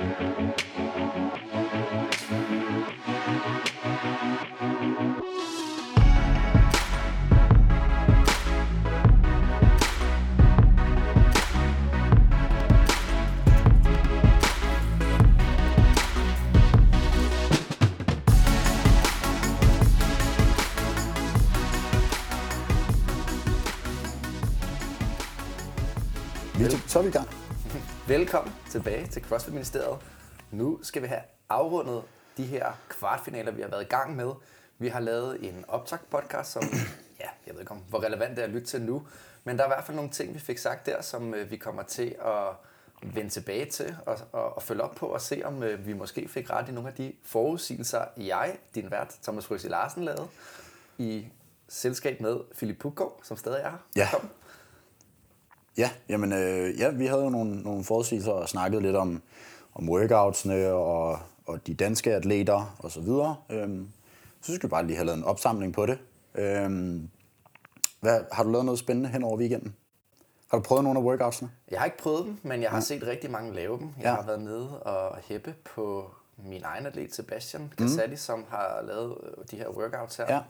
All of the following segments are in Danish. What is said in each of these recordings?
Så Velkommen tilbage til CrossFit Ministeriet. Nu skal vi have afrundet de her kvartfinaler, vi har været i gang med. Vi har lavet en optakt podcast, som ja, jeg ved ikke om, hvor relevant det er at lytte til nu, men der er i hvert fald nogle ting, vi fik sagt der, som øh, vi kommer til at vende tilbage til og, og, og følge op på og se, om øh, vi måske fik ret i nogle af de forudsigelser, jeg, din vært, Thomas Frøsi Larsen, lavede i selskab med Philip Puggaard, som stadig er her. Ja. Velkommen. Ja, jamen, øh, ja, vi havde jo nogle, nogle forudsigelser og snakket lidt om, om workoutsene og, og de danske atleter og så videre. Øhm, så synes vi bare lige have lavet en opsamling på det. Øhm, hvad, har du lavet noget spændende hen over weekenden? Har du prøvet nogle af workoutsene? Jeg har ikke prøvet dem, men jeg har set rigtig mange lave dem. Jeg Ja. har været nede og hæppe på min egen atlet Sebastian Casati, mm. som har lavet øh, de her workouts her. Ja.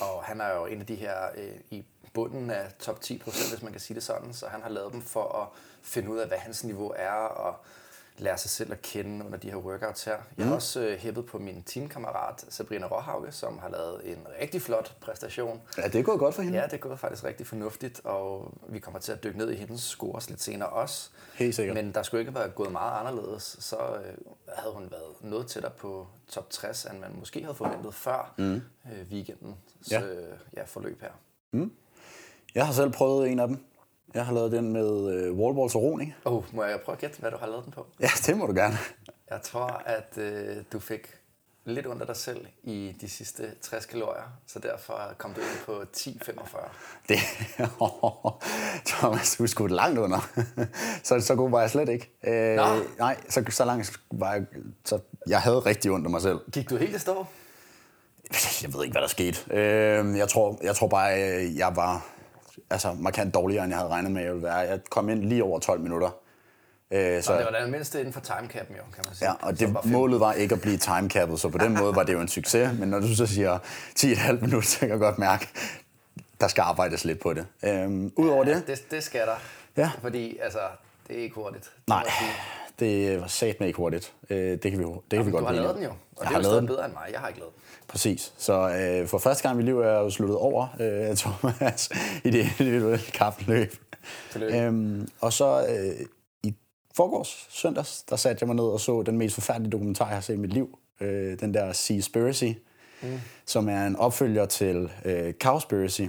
Og han er jo en af de her øh, i bunden af top 10 procent, hvis man kan sige det sådan. Så han har lavet dem for at finde ud af, hvad hans niveau er, og lære sig selv at kende under de her workouts her. Jeg har også øh, hæppet på min teamkammerat Sabrina Råhauge, som har lavet en rigtig flot præstation. Ja, det er gået godt for hende. Ja, det er gået faktisk rigtig fornuftigt, og vi kommer til at dykke ned i hendes scores lidt senere også. Helt sikkert. Men der skulle ikke være gået meget anderledes, så øh, havde hun været noget tættere på top 60, end man måske havde forventet før mm. øh, weekendens Ja. ja. Øh, ja, forløb her. Jeg har selv prøvet en af dem. Jeg har lavet den med øh, wallballs og roning. Oh, må jeg prøve at gætte, hvad du har lavet den på? Ja, det må du gerne. Jeg tror, at øh, du fik lidt under dig selv i de sidste 60 kalorier, så derfor kom du ind på 10,45. Det, Thomas, du skudt langt under. så, så god var jeg slet ikke. Øh, Nå. nej, så, så langt var jeg... Så jeg havde rigtig ondt af mig selv. Gik du helt i stå? Jeg ved ikke, hvad der skete. Øh, jeg, tror, jeg tror bare, øh, jeg var altså, markant dårligere, end jeg havde regnet med, at jeg ville være. Jeg kom ind lige over 12 minutter. Øh, Så det var det mindste inden for timecapen, jo, kan man sige. Ja, og var det, fedt. målet var ikke at blive timecappet, så på den måde var det jo en succes. Men når du så siger 10,5 minutter, så kan jeg godt mærke, der skal arbejdes lidt på det. Øhm, Udover det, Det, det skal der. Ja. Fordi, altså, det er ikke hurtigt. Nej. Det var sat ikke hurtigt. Øh, det kan vi, det kan vi Du godt har blive lavet den jo, og Jeg det har er jo lavet den. bedre end mig. Jeg har ikke lavet den. Præcis. Så øh, for første gang i mit liv er jeg jo sluttet over øh, Thomas i det individuelle kapløb. Øhm, og så øh, i forgårs søndags, der satte jeg mig ned og så den mest forfærdelige dokumentar, jeg har set i mit liv. Øh, den der Seaspiracy, mm. som er en opfølger til øh, Cowspiracy.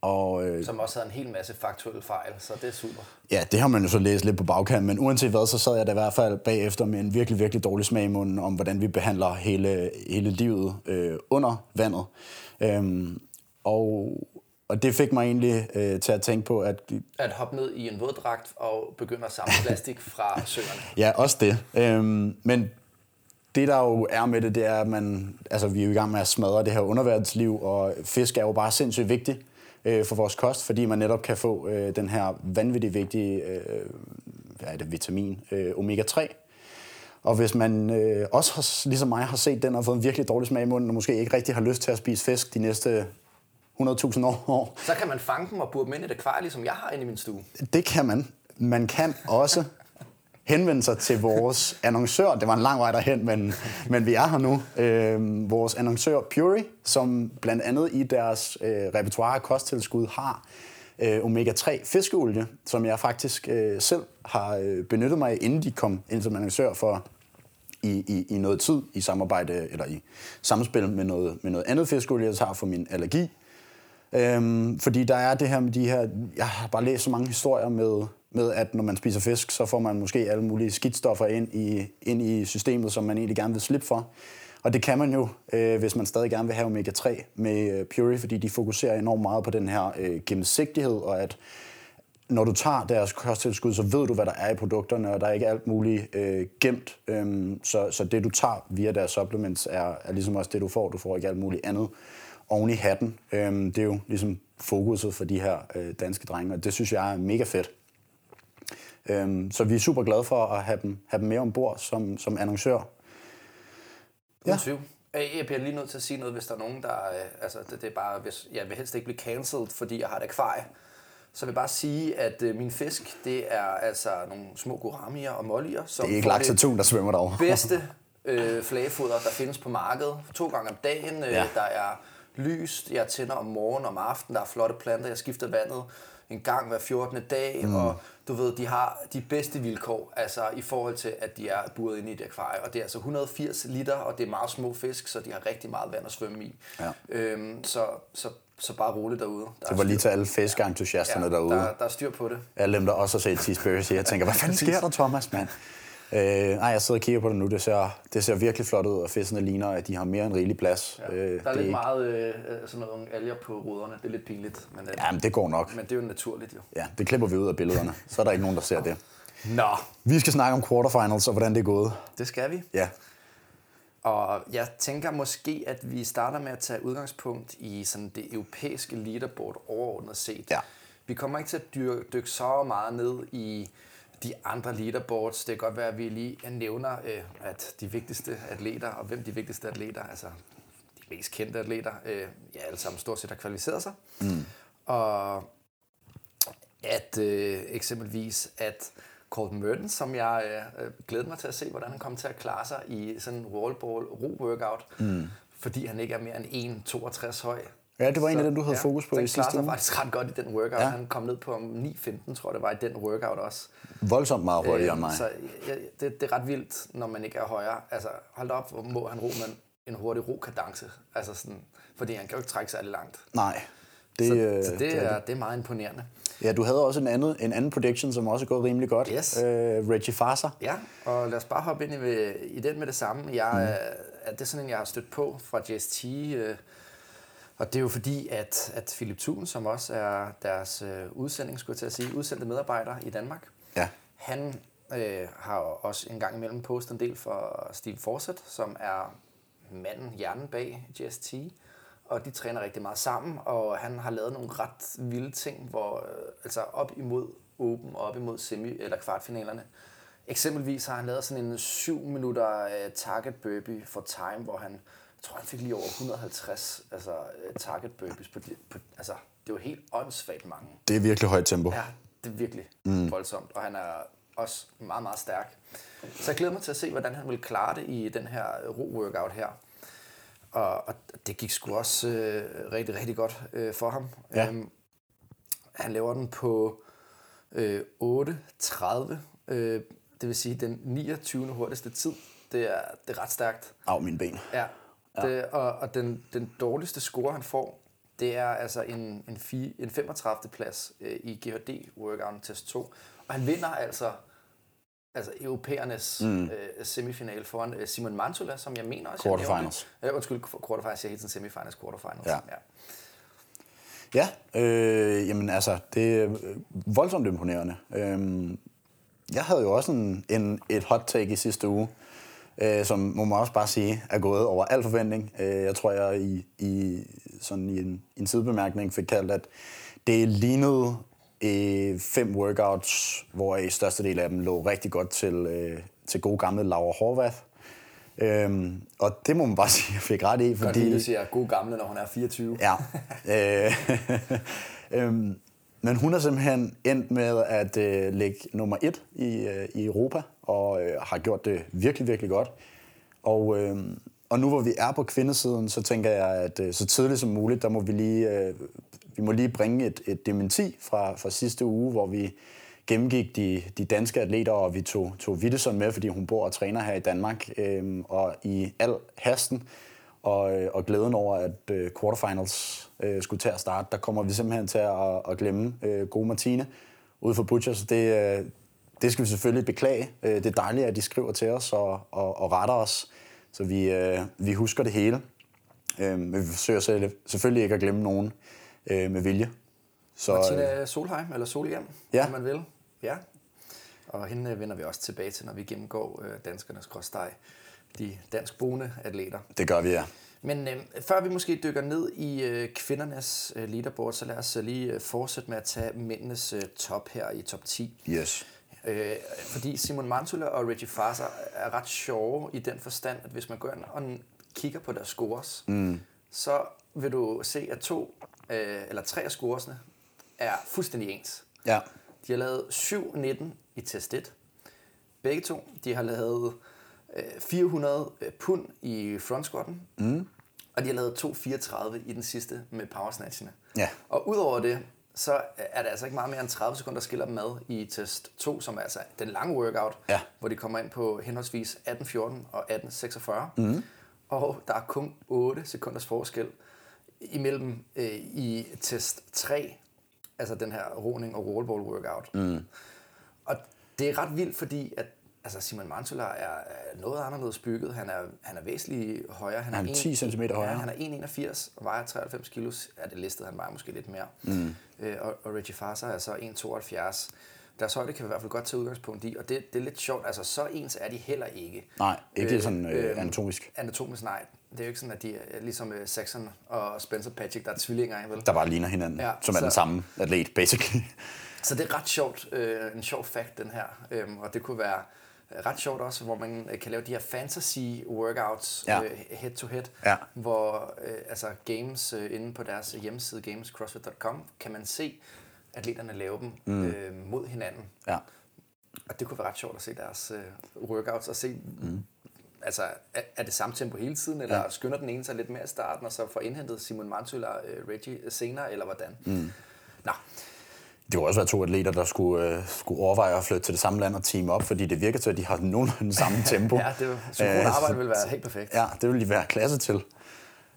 Og øh, Som også havde en hel masse faktuelle fejl, så det er super. Ja, det har man jo så læst lidt på bagkant, men uanset hvad, så sad jeg da i hvert fald bagefter med en virkelig, virkelig dårlig smag i munden om, hvordan vi behandler hele, hele livet øh, under vandet. Øhm, og, og det fik mig egentlig øh, til at tænke på, at At hoppe ned i en våddragt og begynde at samle plastik fra søerne. ja, også det. Øhm, men det, der jo er med det, det er, at man, altså, vi er jo i gang med at smadre det her underverdensliv, og fisk er jo bare sindssygt vigtigt øh, for vores kost, fordi man netop kan få øh, den her vanvittigt vigtige øh, hvad er det, vitamin, øh, omega-3. Og hvis man øh, også har, ligesom mig har set den og fået en virkelig dårlig smag i munden, og måske ikke rigtig har lyst til at spise fisk de næste 100.000 år, Så kan man fange dem og burde dem ind i det akvarie, som jeg har inde i min stue. det kan man. Man kan også henvende sig til vores annoncør. Det var en lang vej derhen, men, men vi er her nu. Øh, vores annoncør Puri, som blandt andet i deres øh, repertoire af kosttilskud har øh, omega-3 fiskeolie, som jeg faktisk øh, selv har øh, benyttet mig af, inden de kom ind som annoncør for i, i, i noget tid i samarbejde eller i samspil med noget, med noget andet fiskeolie, jeg tager for min allergi. Øhm, fordi der er det her med de her, jeg har bare læst så mange historier med, med, at når man spiser fisk, så får man måske alle mulige skidtstoffer ind i, ind i systemet, som man egentlig gerne vil slippe for. Og det kan man jo, øh, hvis man stadig gerne vil have omega-3 med øh, Puri, fordi de fokuserer enormt meget på den her øh, gennemsigtighed, og at når du tager deres kosttilskud, så ved du, hvad der er i produkterne, og der er ikke alt muligt øh, gemt. Øhm, så, så det, du tager via deres supplements, er, er ligesom også det, du får. Du får ikke alt muligt andet oven i hatten. Øhm, det er jo ligesom fokuset for de her øh, danske drenge, og det synes jeg er mega fedt. Øhm, så vi er super glade for at have dem, have dem med ombord som, som annoncør. Ja. Uden tvivl. Jeg bliver lige nødt til at sige noget, hvis der er nogen, der... øh, Altså, det, det er bare... Hvis, jeg vil helst ikke blive cancelled, fordi jeg har et akvarie. Så jeg vil bare sige, at øh, min fisk, det er altså nogle små gouramier og mollier, som Det er ikke får laksatun, der svømmer derovre. bedste øh, flagefoder, der findes på markedet. To gange om dagen. Øh, Ja. Der er lys, jeg tænder om morgenen og om aftenen. Der er flotte planter, jeg skifter vandet en gang hver 14. dag. Mm. Og du ved, de har de bedste vilkår, altså i forhold til, at de er buret inde i et akvarie. Og det er altså 180 liter, og det er meget små fisk, så de har rigtig meget vand at svømme i. Ja. Øhm, så, så, så bare roligt derude. Der Det var lige til alle fiskeentusiasterne ja, derude. Der, der er styr på det. Alle dem, der også har set Seaspiracy. Jeg tænker, hvad fanden sker der, Thomas, mand? Øh, nej, jeg sidder og kigger på det nu. Det ser, det ser virkelig flot ud, og fiskene ligner, at de har mere end rigelig plads. Ja. Øh, Der er det lidt meget øh, sådan nogle alger på ruderne. Det er lidt pinligt, men, øh, Jamen, det går nok. men det er jo naturligt jo. Ja, det klipper vi ud af billederne. Så er der ikke nogen, der ser det. Nå, Vi skal snakke om quarterfinals og hvordan det er gået. det skal vi. Ja, Og jeg tænker måske, at vi starter med at tage udgangspunkt i sådan det europæiske leaderboard overordnet set. Ja. Vi kommer ikke til at dykke, dykke så meget ned i de andre leaderboards. Det kan godt være, at vi lige nævner, øh, at de vigtigste atleter, og hvem de vigtigste atleter, altså de mest kendte atleter, øh, ja, alle sammen stort set har kvalificeret sig. Mm. Og at øh, eksempelvis, at Colton Mertens, som jeg øh, glæder mig til at se, hvordan han kommer til at klare sig i sådan en wallball ro-workout, mm. fordi han ikke er mere end 1,62 høj. Ja, det var en af dem, du havde fokus på i sidste uge. faktisk ret godt i den workout. Ja. Ja. Han kom ned på 9,15, tror jeg det var, i den workout også. voldsomt meget hurtigere end mig. Så ja, det, det er ret vildt, når man ikke er højere. Altså, hold op, hvor må han ro med en hurtig ro-kadence. Altså sådan, fordi han kan jo ikke trække særlig langt. Nej, det, Så, øh, så det, det er, det er meget imponerende. Ja, du havde også en anden, en anden prediction, som også er gået rimelig godt. Yes. Øh, Reggie Farser. Ja, og lad os bare hoppe ind i, i den med det samme. Jeg, mm. er, det er sådan en, jeg har stødt på fra JST, øh, og det er jo fordi, at, at Philip Thun, som også er deres øh, udsending, skulle jeg til at sige, udsendte medarbejder i Danmark, Ja. han øh, har også en gang imellem postet en del for Steve Forsett, som er manden, hjernen bag JST, og de træner rigtig meget sammen, og han har lavet nogle ret vilde ting, hvor øh, altså op imod Open, op imod semi- eller kvartfinalerne. Eksempelvis har han lavet sådan en 7 minutter øh, target burpee for time, hvor han, jeg tror han fik lige over 150 altså, øh, target burpees på, på altså det var helt åndssvagt mange. Det er virkelig højt tempo. Ja, det er virkelig mm. voldsomt, og han er også meget, meget stærk. Så jeg glæder mig til at se, hvordan han vil klare det i den her ro-workout her. Og, og det gik sgu også øh, rigtig, rigtig godt øh, for ham. Ja. Øhm, han laver den på øh, 8.30, øh, det vil sige den 29. hurtigste tid. Det er, det er ret stærkt. Af mine ben. Ja. Det, og og den, den dårligste score, han får, det er altså en, en, fi, en 35. plads øh, i GHD Workout Test 2. Og han vinder altså altså europæernes mm. øh, semifinal foran øh, Simon Mantula, som jeg mener også... jeg Quarterfinals. nævnte. Øh, undskyld, quarterfinals. Jeg hedder sådan semifinals, quarterfinals. Ja. ja. Ja, øh, jamen altså, det er voldsomt imponerende. Øhm, jeg havde jo også en, en, et hot take i sidste uge, øh, som må man også bare sige er gået over al forventning. Øh, jeg tror, jeg i, i, sådan i en, en sidebemærkning fik kaldt, at det lignede øh, fem workouts, hvor i største del af dem lå rigtig godt til, øh, til gode gamle Laura Horvath. Øhm, og det må man bare sige, jeg fik ret i, Godt fordi... lige, du siger god gamle, når hun er 24. Ja. Øh, øhm, men hun er simpelthen endt med at øh, ligge nummer et i, øh, i Europa, og øh, har gjort det virkelig, virkelig godt. Og, øh, og nu hvor vi er på kvindesiden, så tænker jeg, at øh, så tidligt som muligt, der må vi lige, øh, vi må lige bringe et, et dementi fra, fra sidste uge, hvor vi gennemgik de, de danske atleter, og vi tog, tog Wittesson med, fordi hun bor og træner her i Danmark. Øh, og i al hasten, og, øh, og glæden over, at øh, quarterfinals øh, skulle til at starte, der kommer vi simpelthen til at, at glemme øh, gode Martine ude for Butchers. Det, øh, det skal vi selvfølgelig beklage. Øh, det er dejligt, at de skriver til os og, og, og retter os, så vi, øh, vi husker det hele. Øh, men vi forsøger selv, selvfølgelig ikke at glemme nogen øh, med vilje. Så, øh, Martina Solheim, eller Solhjem, Ja. om man vil. Ja. Og hende øh, vender vi også tilbage til, når vi gennemgår øh, danskernes gråsteg, de danskboende atleter. det gør vi, ja. Men øh, før vi måske dykker ned i øh, kvindernes øh, leaderboard, så lad os øh, lige øh, fortsætte med at tage mændenes øh, top her i top 10. Yes. Øh, fordi Simon Mantula og Reggie Farser er ret sjove i den forstand, at hvis man går ind og kigger på deres scores, mm. så vil du se, at to øh, eller tre af scoresne er fuldstændig ens. Ja. De har lavet 7-19 i test 1. Begge to, de har lavet øh, 400 pund i front squatten. Mm. Og de har lavet 2.34 i den sidste med power snatchene. Ja. Og udover det, så er der altså ikke meget mere end 30 sekunder, der skiller dem i test 2, som er altså den lange workout, Ja. hvor de kommer ind på henholdsvis 18.14 og 18.46. Mm. Og der er kun 8 sekunders forskel imellem øh, i test 3, altså den her roning og rollball workout. Mm. Og det er ret vildt, fordi at altså Simon Mantula er noget anderledes bygget. Han er, han er væsentligt højere. Han, Han er 10 centimeter højere. Ja, han er 1,81 og vejer 93 kilo. Er det listet, han vejer måske lidt mere. Mm. Øh, og, og Reggie Farser er så 1,72. Deres højde kan vi i hvert fald godt tage udgangspunkt i, og det, det er lidt sjovt. Altså, så ens er de heller ikke. Nej, ikke sådan øh, anatomisk. Anatomisk, nej. Det er jo ikke sådan, at de er ligesom uh, Saxon og Spencer Patrick, der er tvillinger, vel? Der bare ligner hinanden, Ja, som er så- den samme atlet, basically. Så det er ret sjovt, øh, en sjov fact, den her. Øhm, og det kunne være øh, ret sjovt også, hvor man øh, kan lave de her fantasy workouts Ja. øh, head to head, Ja. hvor øh, altså games øh, inde på deres hjemmeside gamescrossfit.com kan man se atleterne lave dem mm. øh, mod hinanden. Ja. Og det kunne være ret sjovt at se deres øh, workouts og se, mm. altså er, er det samme tempo hele tiden, eller ja. skynder den ene sig lidt mere i starten, og så får indhentet Simon Mantula øh, Reggie senere, eller hvordan? Mm. Nå, Det kunne også være to atleter, der skulle, øh, skulle overveje at flytte til det samme land og team op, fordi det virker til, at de har nogenlunde samme tempo. ja, det Øh, arbejde vil være helt perfekt. Ja, det vil de være klasse til.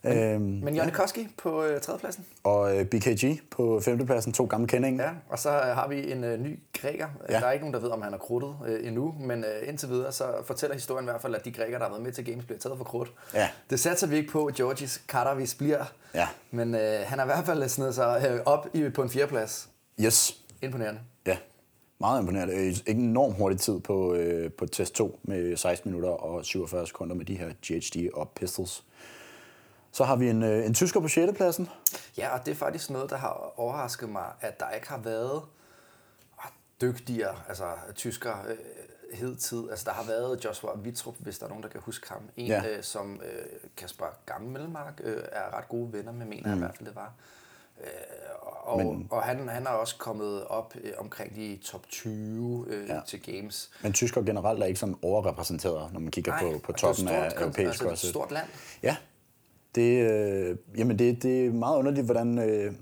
Øhm, Men Jonny Koski på øh, tredjepladsen. og øh, BKG på femtepladsen, to gamle kendinge. Ja, og så øh, har vi en øh, ny græker. Ja. Ja. Der er ikke nogen, der ved, om han er krudtet øh, endnu, men øh, indtil videre så fortæller historien i hvert fald, at de grækere, der har været med til Games, bliver taget for krudt. Ja. Det satser vi ikke på, Georgis Karavis bliver. Ja. Men øh, han har i hvert fald snedet sig øh, op i, på en fjerdeplads. Yes. Imponerende. Ja, meget imponerende. Øh, Ikke enormt hurtig tid på, øh, på test 2 med 16 minutter og 47 sekunder med de her GHD og pistols. Så har vi en, øh, en tysker på 6. pladsen. Ja, og det er faktisk noget, der har overrasket mig, at der ikke har været dygtigere, altså tysker øh, hedtid. Altså der har været Joshua Vitrup, hvis der er nogen, der kan huske ham. En, Ja. ja. øh, som øh, Kasper Gammelmark øh, er ret gode venner med, mener mm. jeg i hvert fald, det var. Øh, og Men- og han, han er også kommet op øh, omkring de top 20 øh, ja. Til Games. Men tysker generelt er ikke sådan overrepræsenteret, når man kigger Nej, på, på toppen af stort- europæisk altså, det er et CrossFit. stort land. Ja, det, øh, jamen det, det er meget underligt, hvordan, øh,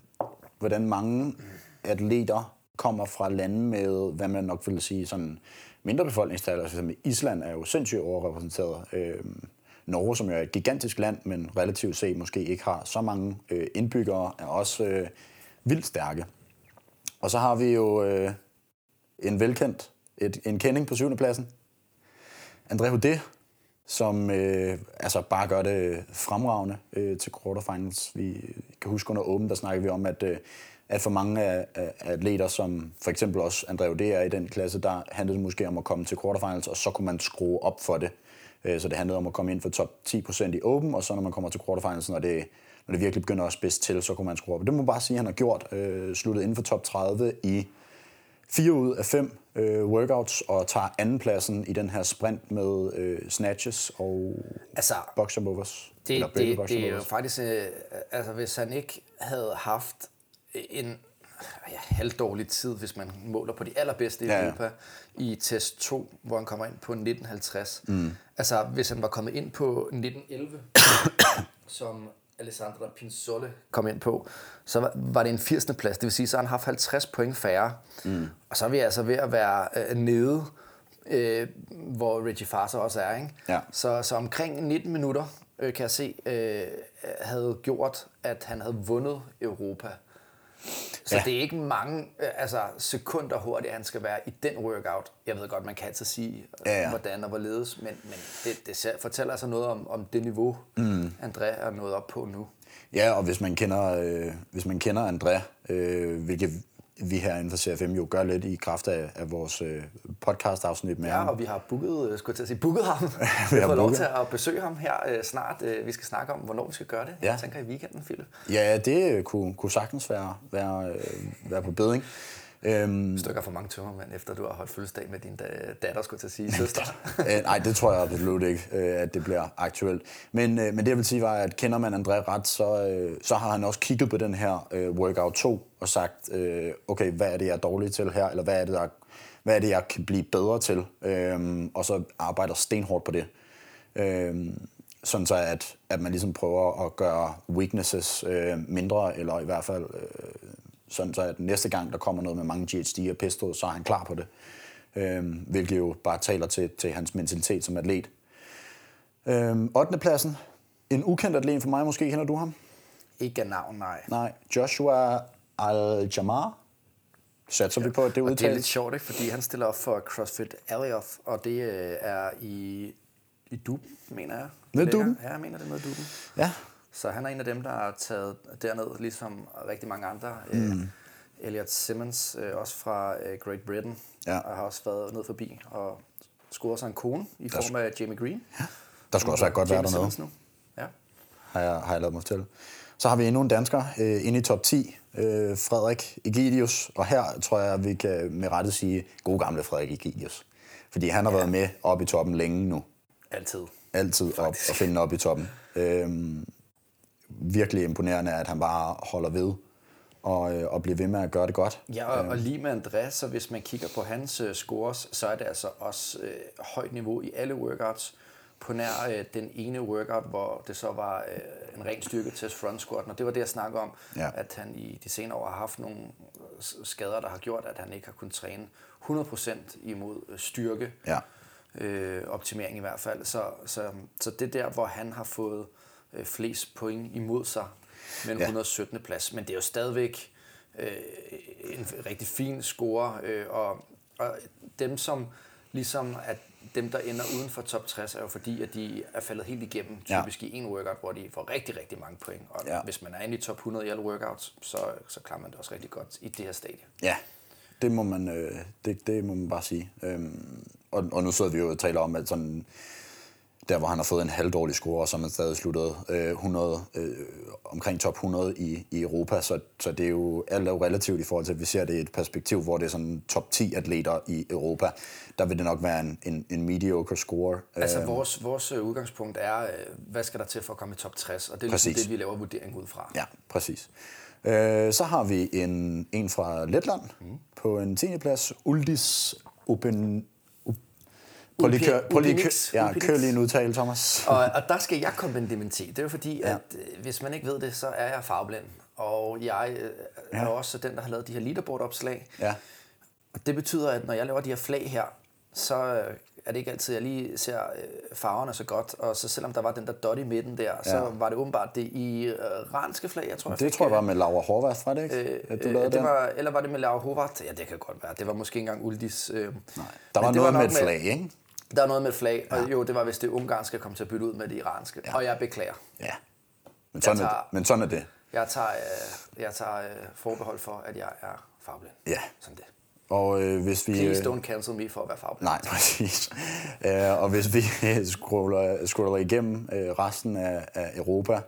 hvordan mange atleter kommer fra lande med, hvad man nok vil sige, sådan mindre befolkningstal. Altså Island er jo sindssygt overrepræsenteret. Øh, Norge, som jo er et gigantisk land, men relativt set måske ikke har så mange øh, indbyggere, er også øh, vildt stærke. Og så har vi jo øh, en velkendt, et, en kending på syvende pladsen. André Houdet, som øh, altså bare gør det fremragende øh, til quarterfinals. Vi kan huske under Åben, der snakkede vi om, at, øh, at for mange af, af af atleter, som for eksempel også André Houdet er i den klasse, der handlede det måske om at komme til quarterfinals, og så kunne man skrue op for det. Øh, så det handlede om at komme ind for top 10% i Open, og så når man kommer til quarterfinals, når det, når det virkelig begynder at spidse til, så kunne man skrue op. Det må man bare sige, at han har gjort. Øh, sluttet inden for top 30 i fire ud af fem øh, workouts, og tager andenpladsen i den her sprint med øh, snatches og Altså, box jump overs. Det, Eller det, box det er jo faktisk, øh, altså hvis han ikke havde haft en ja, halvdårlig tid, hvis man måler på de allerbedste i Ja, ja. Europa, i test 2, hvor han kommer ind på 1950. Mm. Altså hvis han var kommet ind på 1911, som Alessandra Pinzolle kom ind på, så var- det en 80. plads. Det vil sige, så har han haft 50 point færre. Mm. Og så er vi altså ved at være øh, nede, øh, hvor Reggie Farser også er. Ikke? Ja. Så, så omkring 19 minutter, øh, kan jeg se, øh, havde gjort, at han havde vundet Europa. Så ja. Det er ikke mange øh, altså, sekunder hurtigt, han skal være i den workout. Jeg ved godt, man kan altid sige, ja, ja. hvordan og hvorledes, men, men det, det fortæller altså noget om, om det niveau, mm. André er nået op på nu. Ja, og hvis man kender, øh, hvis man kender André, øh, hvilket vi her inden for CFM jo gør lidt i kraft af, af vores øh, podcast-afsnit med Ja, ham. og vi har booket, øh, skulle jeg til at sige, booket ham. vi har fået lov til at besøge ham her øh, snart. Øh, vi skal snakke om, hvornår vi skal gøre det. Ja. Jeg tænker i weekenden, Philip. Ja, det kunne, kunne sagtens være, være, øh, være på beding. Øhm, Hvis du ikke har for mange tømmermænd, efter du har holdt fødselsdag med din da- datter, skulle til at sige, søster. øh, nej, det tror jeg absolut ikke, øh, at det bliver aktuelt. Men, øh, men det jeg vil sige var, at kender man André ret, så, øh, så har han også kigget på den her øh, workout 2 og sagt, øh, okay, hvad er det, jeg er dårlig til her, eller hvad er det, der, hvad er det jeg kan blive bedre til, øh, og så arbejder stenhårdt på det. Øh, sådan så, at, at man ligesom prøver at gøre weaknesses øh, mindre, eller i hvert fald øh, sådan så, at næste gang, der kommer noget med mange GHD og pistols, så er han klar på det. Øh, hvilket jo bare taler til, til hans mentalitet som atlet. Øh, 8. pladsen. En ukendt atlet for mig, måske kender du ham? Ikke af navn, nej. Nej. Joshua Al-Jamar. Satser vi på, at det Og det er lidt udtales? sjovt, ikke? fordi han stiller op for CrossFit Alioth, og det øh, er i, i Duben, mener jeg. Ligger- Duben? Ja, jeg mener det i Duben. Ja. Så han er en af dem, der er taget derned, ligesom rigtig mange andre. Mm. Elliot Simmons, øh, også fra øh, Great Britain, Ja. og har også været ned forbi og scoret sig en kone i form af Jamie Green. Ja. Der skulle også være godt være dernede. Nu. Ja. har jeg, har jeg lavet mig fortælle. Så har vi endnu en dansker øh, inde i top 10, øh, Frederik Egidius. Og her tror jeg, vi kan med rette sige god gamle Frederik Egidius. Fordi han har ja. været med op i toppen længe nu. Altid. Altid op og finde op i toppen. Øhm, virkelig imponerende, at han bare holder ved og, øh, og bliver ved med at gøre det godt. Ja, og, og lige med Andreas, så hvis man kigger på hans øh, scores, så er det altså også øh, højt niveau i alle workouts. På nær øh, den ene workout, hvor det så var øh, en ren styrketest front squat, og det var det, jeg snakkede om, Ja. at han i de senere år har haft nogle skader, der har gjort, at han ikke har kunnet træne 100% imod øh, styrke. Ja. Øh, optimering i hvert fald. Så, så, så det er der, hvor han har fået øh, flest point imod sig med en Ja. 117. plads. Men det er jo stadigvæk øh, en rigtig fin score, øh, og, og dem som ligesom at dem, der ender uden for top 60, er jo fordi, at de er faldet helt igennem, Ja. typisk i en workout, hvor de får rigtig, rigtig mange point. Og Ja. hvis man er inde i top 100 i alle workouts, så, så klarer man det også rigtig godt i det her stadie. Ja, det må man, øh, det, det må man bare sige. Øhm, og, og nu sidder vi jo og taler om, at sådan, der hvor han har fået en halvdårlig score, så har man stadig sluttet øh, 100, øh, omkring top 100 i, i Europa, så, så det er jo alt er jo relativt i forhold til, at vi ser det i et perspektiv, hvor det er sådan top 10 atleter i Europa. Der vil det nok være en, en, en mediocre score. Altså Øhm, vores, vores øh, udgangspunkt er, øh, hvad skal der til for at komme i top 60, og det er ligesom Præcis. det, vi laver vurdering ud fra. Ja, præcis. Øh, så har vi en, en fra Letland mm. på en 10. plads. Uldis Open... Prøv lige, kør, prøv lige, kør, ja, kør lige en udtale, Thomas. Og, og der skal jeg komme med en dementi. Det er jo fordi, Ja. at øh, hvis man ikke ved det, så er jeg farveblind. Og jeg øh, er Ja. også den, der har lavet de her leaderboard-opslag. Ja, Og det betyder, at når jeg laver de her flag her, så øh, er det ikke altid, jeg lige ser øh, farverne så godt. Og så selvom der var den der dot i midten der, ja. så var det åbenbart det iranske flag, jeg tror, jeg det fik, tror jeg var med Laura Horvath, var det ikke? Øh, at du lavede det den? var, eller var det med Laura Hobart? Ja, det kan godt være. Det var måske ikke engang Uldis. Øh. Nej, der var noget var med et flag, ikke? Der er noget med et flag, og jo, det var hvis det ungarske kom til at bytte ud med det iranske. Ja. Og jeg beklager. Ja. Men sådan, er tager- det. Men sådan er det. Jeg tager, øh, jeg tager øh, forbehold for, at jeg er farblind. Ja. Sådan det. Og øh, hvis vi... Please øh, don't cancel me for at være farblind. Nej, præcis. Øh, og hvis vi scroller, scroller igennem øh, resten af, af Europa,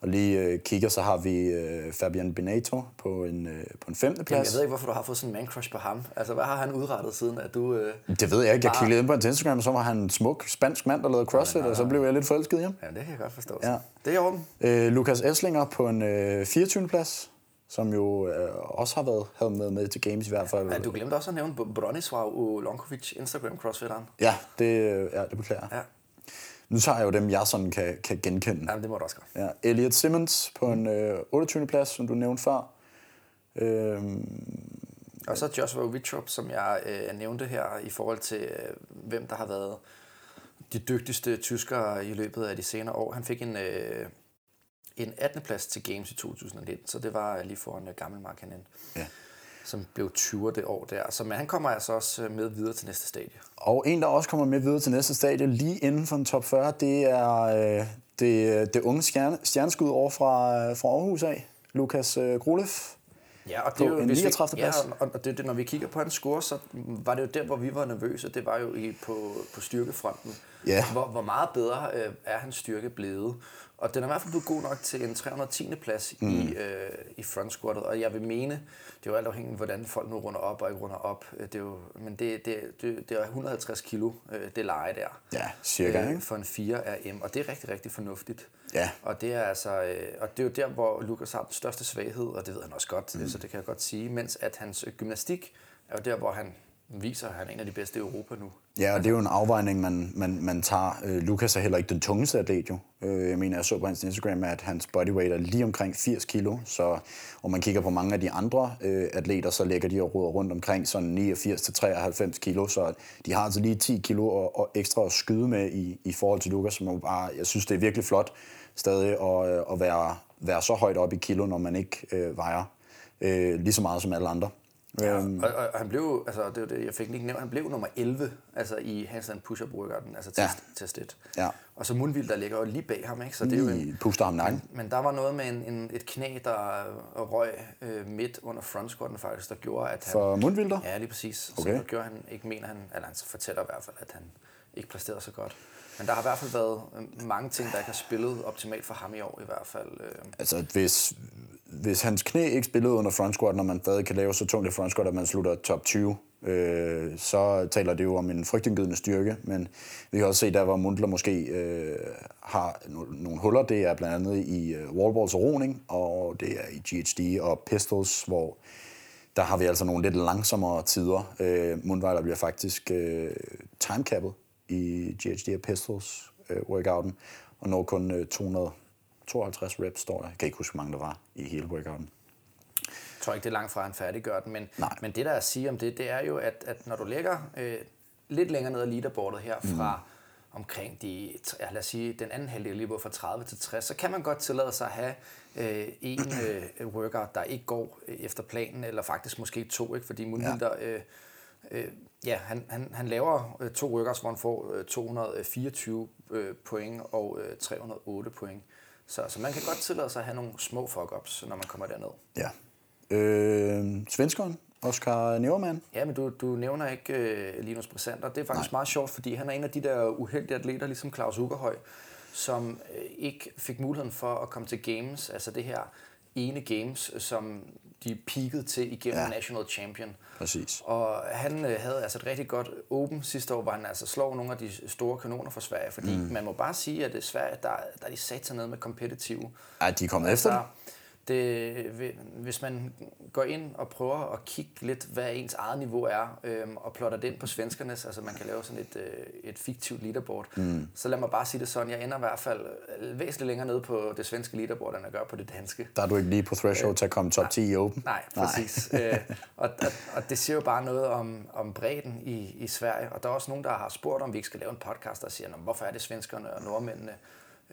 og lige øh, kigger, så har vi øh, Fabian Benato på en, øh, på en femte Jamen, plads. jeg ved ikke, hvorfor du har fået sådan en man-crush på ham. Altså, hvad har han udrettet siden, at du... Øh... Det ved jeg ikke. Jeg Ah. kiggede ind på hans Instagram, og så var han en smuk spansk mand, der lavede CrossFit, og så blev jeg lidt forelsket i ham. Ja, det kan jeg godt forstå. Ja. Det er i orden. Øh, Lukas Esslinger på en øh, 24. plads, som jo øh, også har været havde med, med til Games i hvert fald. Ja, du glemte også at nævne Bronislav Ulonkovic, Instagram crossfitteren. Ja, det, øh, ja, det beklager jeg. Ja. Nu tager jeg jo dem, jeg sådan kan, kan genkende. Jamen, det må du også gøre. Ja, Elliot Simmons på en øh, 28. plads, som du nævnte før. Øhm, Og så Joshua Wittrup, som jeg øh, nævnte her, i forhold til, øh, hvem der har været de dygtigste tyskere i løbet af de senere år. Han fik en, øh, en 18. plads til Games i 2019, så det var lige foran øh, gammel Mark Hanen, ja. Som blev 20 det år der. Så men han kommer altså også øh, med videre til næste stadie. Og en, der også kommer med videre til næste stadie, lige inden for en top 40, det er øh, det, det unge stjerne, stjerneskud over fra, fra Aarhus af, Lukas øh, Grulev. Ja, og det er jo, en hvis vi, 39. ja, og det, det, når vi kigger på hans score, så var det jo der, hvor vi var nervøse. Det var jo i, på, på styrkefronten. Ja. Hvor, hvor meget bedre øh, er hans styrke blevet? Og den er i hvert fald blevet god nok til en 310. plads mm. i, øh, i front squattet. Og jeg vil mene, det er jo alt afhængigt, hvordan folk nu runder op og ikke runder op. Øh, det er jo, men det, det, det, det er 150 kilo, øh, det leje der. Ja, cirka, øh, ikke? For en 4RM, og det er rigtig, rigtig fornuftigt. Ja. Og det er altså, øh, og det er jo der, hvor Lukas har den største svaghed, og det ved han også godt, mm. så det kan jeg godt sige. Mens at hans gymnastik er jo der, hvor han viser, at han er en af de bedste i Europa nu. Ja, og det er jo en afvejning, man, man, man tager. Øh, Lukas er heller ikke den tungeste atlet jo. Øh, jeg mener, jeg så på hans Instagram, at hans bodyweight er lige omkring 80 kilo. Så om man kigger på mange af de andre øh, atleter, så ligger de og ruder rundt omkring sådan 89-93 kilo. Så de har altså lige 10 kilo og, og ekstra at skyde med i, i forhold til Lukas, som bare, jeg synes, det er virkelig flot stadig at, øh, at være, være så højt op i kilo, når man ikke øh, vejer øh, lige så meget som alle andre. Ja, og, og, og han blev, altså det var det, jeg fik ikke nævnt, han blev nummer 11 altså i handstand push-up workouten, altså test, ja. test 1. Ja. Og så Mundvild, der ligger jo lige bag ham, ikke? Så det er jo en, puster ham nakken. Men, men der var noget med en, en, et knæ, der røg øh, midt under front squatten faktisk, der gjorde, at han... For Mundvilder? Ja, lige præcis. Okay. Så gjorde han, ikke mener han, eller han fortæller i hvert fald, at han ikke præsteret så godt. Men der har i hvert fald været øh, mange ting, der ikke har spillet optimalt for ham i år i hvert fald. Øh. Altså, hvis, hvis hans knæ ikke spillede under front squat, når man stadig kan lave så tungt et front squat, at man slutter top 20, øh, så taler det jo om en frygtindgydende styrke. Men vi kan også se, der hvor Mundler måske øh, har nogle huller. Det er blandt andet i øh, wallballs og roning, og det er i GHD og pistols, hvor der har vi altså nogle lidt langsommere tider. Øh, Mundvejler bliver faktisk øh, timecappet i GHD og pistols øh, workouten, og når kun øh, 200 52 reps, står der. Jeg kan ikke huske, hvor mange der var i hele workouten. Jeg tror ikke, det er langt fra, at han færdiggør den, men, Nej. men det, der er at sige om det, det er jo, at, at når du ligger øh, lidt længere ned ad leaderboardet her fra mm. omkring de, ja, lad os sige, den anden halvdel lige fra 30 til 60, så kan man godt tillade sig at have øh, en øh, workout, der ikke går øh, efter planen, eller faktisk måske to, ikke? fordi Munhilder, ja. øh, øh, ja, han, han, han laver øh, to workouts, hvor han får øh, 224 øh, point og øh, 308 point. Så, så man kan godt tillade sig at have nogle små fuck-ups, når man kommer derned. Ja. Øh, svenskeren, Oscar Neumann. Ja, men du, du nævner ikke øh, Linus Brisander. Det er faktisk Nej. meget sjovt, fordi han er en af de der uheldige atleter, ligesom Claus Ugerhøj, som øh, ikke fik muligheden for at komme til Games, altså det her ene Games, som de peakede til igennem ja. National Champion. Præcis. Og han øh, havde altså et rigtig godt Open sidste år, hvor han altså slår nogle af de store kanoner for Sverige, fordi mm. man må bare sige, at det Sverige, der, der er de sat sig ned med competitive. Ja, de er kommet altså, efter det, hvis man går ind og prøver at kigge lidt, hvad ens eget niveau er, øhm, og plotter det ind på svenskernes, altså man kan lave sådan et, øh, et fiktivt leaderboard, mm. så lad mig bare sige det sådan, jeg ender i hvert fald øh, væsentligt længere nede på det svenske leaderboard, end jeg gør på det danske. Der er du ikke lige på threshold øh, til at komme top 10 i Open? Nej, præcis. Nej. øh, og, og, og det siger jo bare noget om, om bredden i, i Sverige, og der er også nogen, der har spurgt, om vi ikke skal lave en podcast, der siger, hvorfor er det svenskerne og nordmændene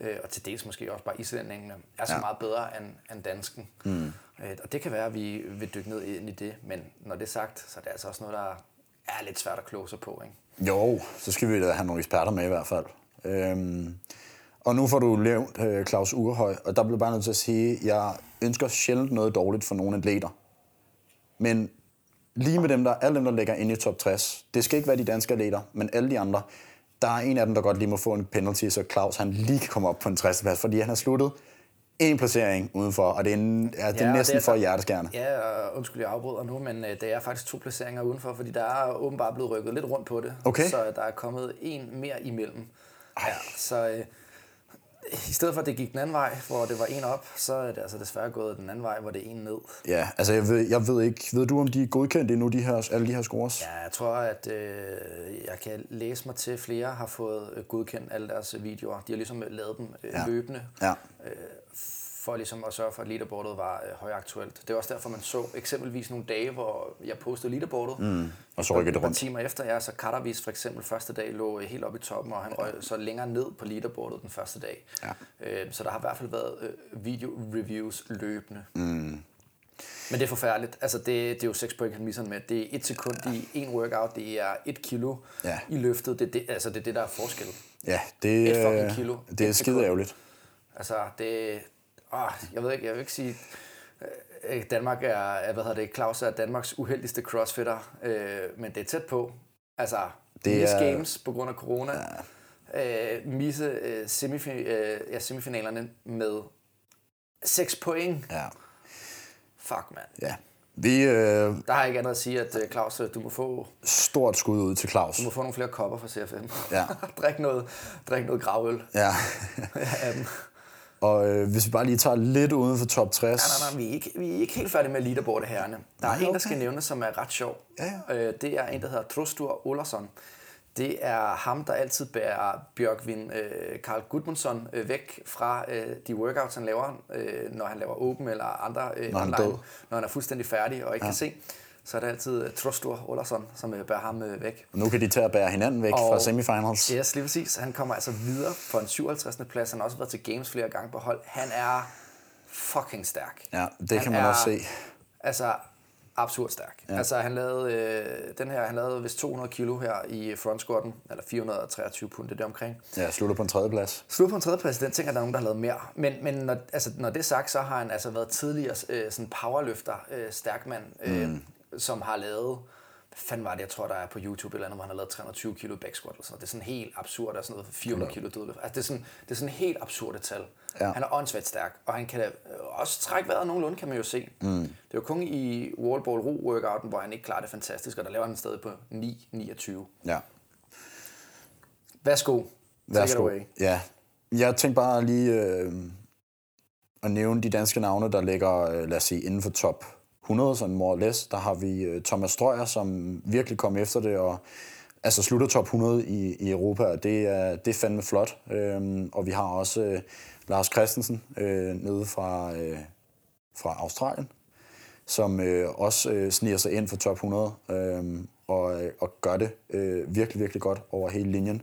øh, og til dels måske også bare islændingene, er så ja. meget bedre end, end dansken. Mm. Øh, og det kan være, at vi vil dykke ned ind i det, men når det er sagt, så er det altså også noget, der er lidt svært at kloge sig på. Ikke? Jo, så skal vi da have nogle eksperter med i hvert fald. Øhm, og nu får du nævnt øh, Claus Urehøj, og der bliver bare nødt til at sige, at jeg ønsker sjældent noget dårligt for nogle atleter. Men lige med dem, der, alle dem, der ligger inde i top 60, det skal ikke være de danske atleter, men alle de andre, der er en af dem, der godt lige må få en penalty, så Claus han lige kan komme op på en 60. plads, fordi han har sluttet en placering udenfor, og det er, en, ja, det er ja, næsten det er, for hjerteskærende. Ja, og undskyld, jeg afbryder nu, men uh, det er faktisk to placeringer udenfor, fordi der er åbenbart blevet rykket lidt rundt på det. Okay. Så der er kommet en mere imellem. Ej. Ja, så uh, i stedet for, at det gik den anden vej, hvor det var en op, så er det altså desværre gået den anden vej, hvor det er en ned. Ja, altså jeg ved, jeg ved ikke, ved du om de er godkendt endnu, de her, alle de her scores? Ja, jeg tror, at øh, jeg kan læse mig til, at flere har fået øh, godkendt alle deres videoer. De har ligesom lavet dem øh, ja. løbende. Ja. Øh, for ligesom at sørge for, at leaderboardet var øh, højaktuelt. Det er også derfor, man så eksempelvis nogle dage, hvor jeg postede leaderboardet. Mm. Og så rykkede det rundt. timer efter, ja, så Katavis for eksempel første dag lå helt oppe i toppen, og han røg så længere ned på leaderboardet den første dag. Ja. Øh, så der har i hvert fald været øh, video-reviews løbende. Mm. Men det er forfærdeligt. Altså, det, det er jo 6 point, han misser med. Det er et sekund i en workout, det er et kilo ja. i løftet. Det, det, altså, det er det, der er forskel. Ja, det, et fucking kilo. det er skide ærgerligt. Altså, det, åh, jeg ved ikke, jeg vil ikke sige, øh, Danmark er, hvad hedder det, Claus er Danmarks uheldigste crossfitter, øh, men det er tæt på. Altså, det er, Games på grund af corona. Ja. øh, misse øh, semifin- øh, ja, semifinalerne med 6 point. Ja. Fuck, mand. ja. Vi øh, Der har jeg ikke andet at sige, at øh, Claus, øh, du må få, stort skud ud til Claus. du må få nogle flere kopper fra CFM. Ja. drik, noget, drik noget gravøl Ja. af dem. Og øh, hvis vi bare lige tager lidt uden for top 60. Nej, nej, nej, vi er ikke, vi er ikke helt færdige med leaderboardet herrene. Der er Nej, en, der okay. skal nævnes, som er ret sjov. Ja, Øh, det er en, der hedder Trostur Olason. Det er ham, der altid bærer Bjørkvin øh, Karl Gudmundsson øh, væk fra øh, de workouts, han laver, øh, når han laver open eller andre øh, Når han er online, død. når han er fuldstændig færdig og ikke ja. kan se. Så er det altid øh, Trostur Olason, som øh, bærer ham øh, væk. Nu kan de til at bære hinanden væk Og- fra semifinals. Yes, lige præcis. Han kommer altså videre på en 57. plads. Han har også været til games flere gange på hold. Han er fucking stærk. Ja, det Han kan man er- også se. Altså, absurd stærk. Ja. Altså, han lavede, øh, den her, han lavede vist 200 kilo her i front squatten, eller 423 pund, det er omkring. Ja, slutter på en tredje plads. Slut på en tredjeplads, den tænker jeg, der er nogen, der har lavet mere. Men, men når, altså, når det er sagt, så har han altså været tidligere øh, sådan powerløfter, øh, stærkmand, øh, mm. Som har lavet, hvad fanden var det, jeg tror, der er på YouTube eller andet, hvor han har lavet 320 kilo back squat. Eller sådan noget. Det er sådan helt absurd, og sådan noget 400 kilo dødløft. Altså, det er sådan, det er sådan helt absurde tal. Ja. Han er åndssvagt stærk, og han kan øh, også trække vejret nogenlunde, kan man jo se. Mm. Det jo kun i wallball ro workouten, hvor han ikke klarer det fantastisk, og der laver han stadig på 9-29. Ja. Værsgo. Take it Værsgo. away. Ja. Jeg tænkte bare lige øh, at nævne de danske navne, der ligger, øh, lad os sige, inden for top 100, sådan more or less. Der har vi øh, Thomas Strøjer, som virkelig kom efter det, og altså slutter top 100 i, i Europa, og det er, det er fandme flot. Øhm, og vi har også øh, Lars Christensen øh, nede fra, øh, fra Australien, som øh, også øh, sniger sig ind for top 100, øhm, øh, og, og gør det øh, virkelig, virkelig godt over hele linjen.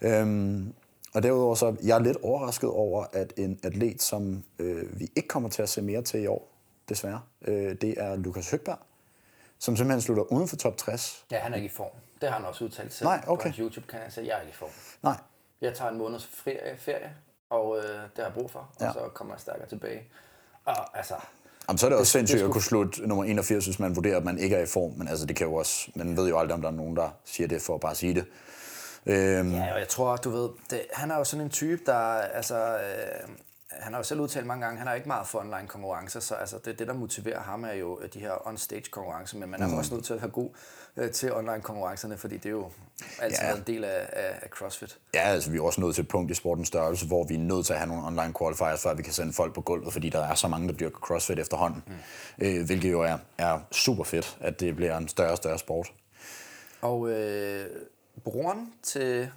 Øhm, og derudover så jeg er lidt overrasket over, at en atlet, som øh, vi ikke kommer til at se mere til i år, desværre, øh, det er Lukas Høgberg, som simpelthen slutter uden for top 60. Ja, han er ikke i form. Det har han også udtalt selv Nej, okay. på hans YouTube-kanal, så jeg er ikke i form. Nej, Jeg tager en måneds ferie, ferie og øh, det har jeg brug for, Ja. og så kommer jeg stærkere tilbage. Og altså, Jamen, så er det også sindssygt det at skulle- kunne slutte nummer 81, hvis man vurderer, at man ikke er i form. Men altså, det kan jo også, man ved jo aldrig, om der er nogen, der siger det for at bare sige det. Øhm, ja, og jeg tror, du ved, det, han er jo sådan en type, der, altså, øh, han har jo selv udtalt mange gange, han har ikke meget for online konkurrencer, så altså, det, det, der motiverer ham, er jo øh, de her on-stage konkurrencer, men man er mm. også nødt til at have god øh, til online konkurrencerne, fordi det er jo altid Ja. en del af, af, af CrossFit. Ja, altså vi er også nået til et punkt i sportens størrelse, hvor vi er nødt til at have nogle online qualifiers, før vi kan sende folk på gulvet, fordi der er så mange, der dyrker CrossFit efterhånden. Mm. Øh, hvilket jo er, er super fedt, at det bliver en større og større sport. Og øh, broren til,